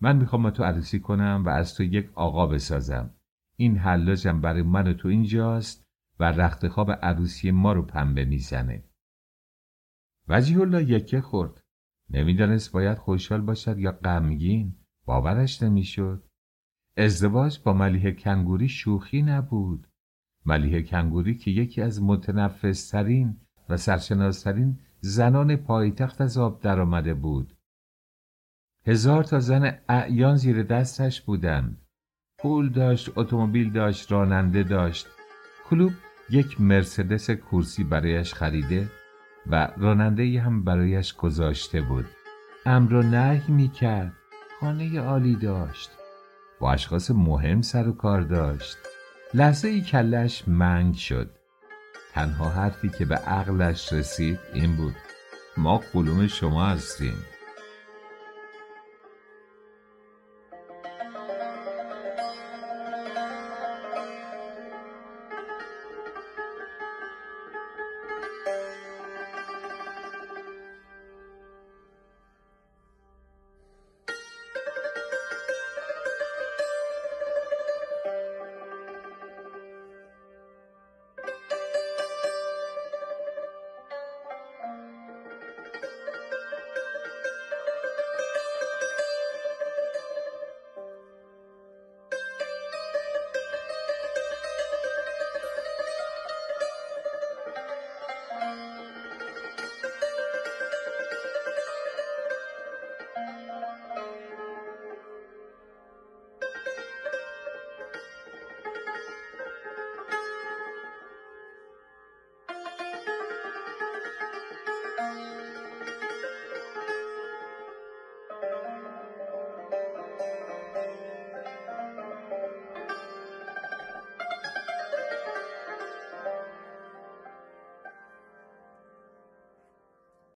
من می‌خوام تو عروسی کنم و از تو یک آقا بسازم. این حلاجم برای من و تو اینجاست و رخت خواب عروسی ما رو پنبه می‌زنه. وجیه الله یکه خورد. نمی‌دانست باید خوشحال باشد یا غمگین باورش نمی‌شد. ازدواج با ملیه کنگوری شوخی نبود. ملیه کنگوری که یکی از متنفسترین و سرشناسترین زنان پایتخت از آب درآمده بود. هزار تا زن اعیان زیر دستش بودند. پول داشت اتومبیل داشت راننده داشت. کلوب یک مرسدس کورسی برایش خریده و راننده هم برایش گذاشته بود. امر و نهی می‌کرد. خانه عالی داشت. با اشخاص مهم سر و کار داشت. لحظه ای کلش منگ شد. تنها حرفی که به عقلش رسید این بود. ما قلوم شما هستیم.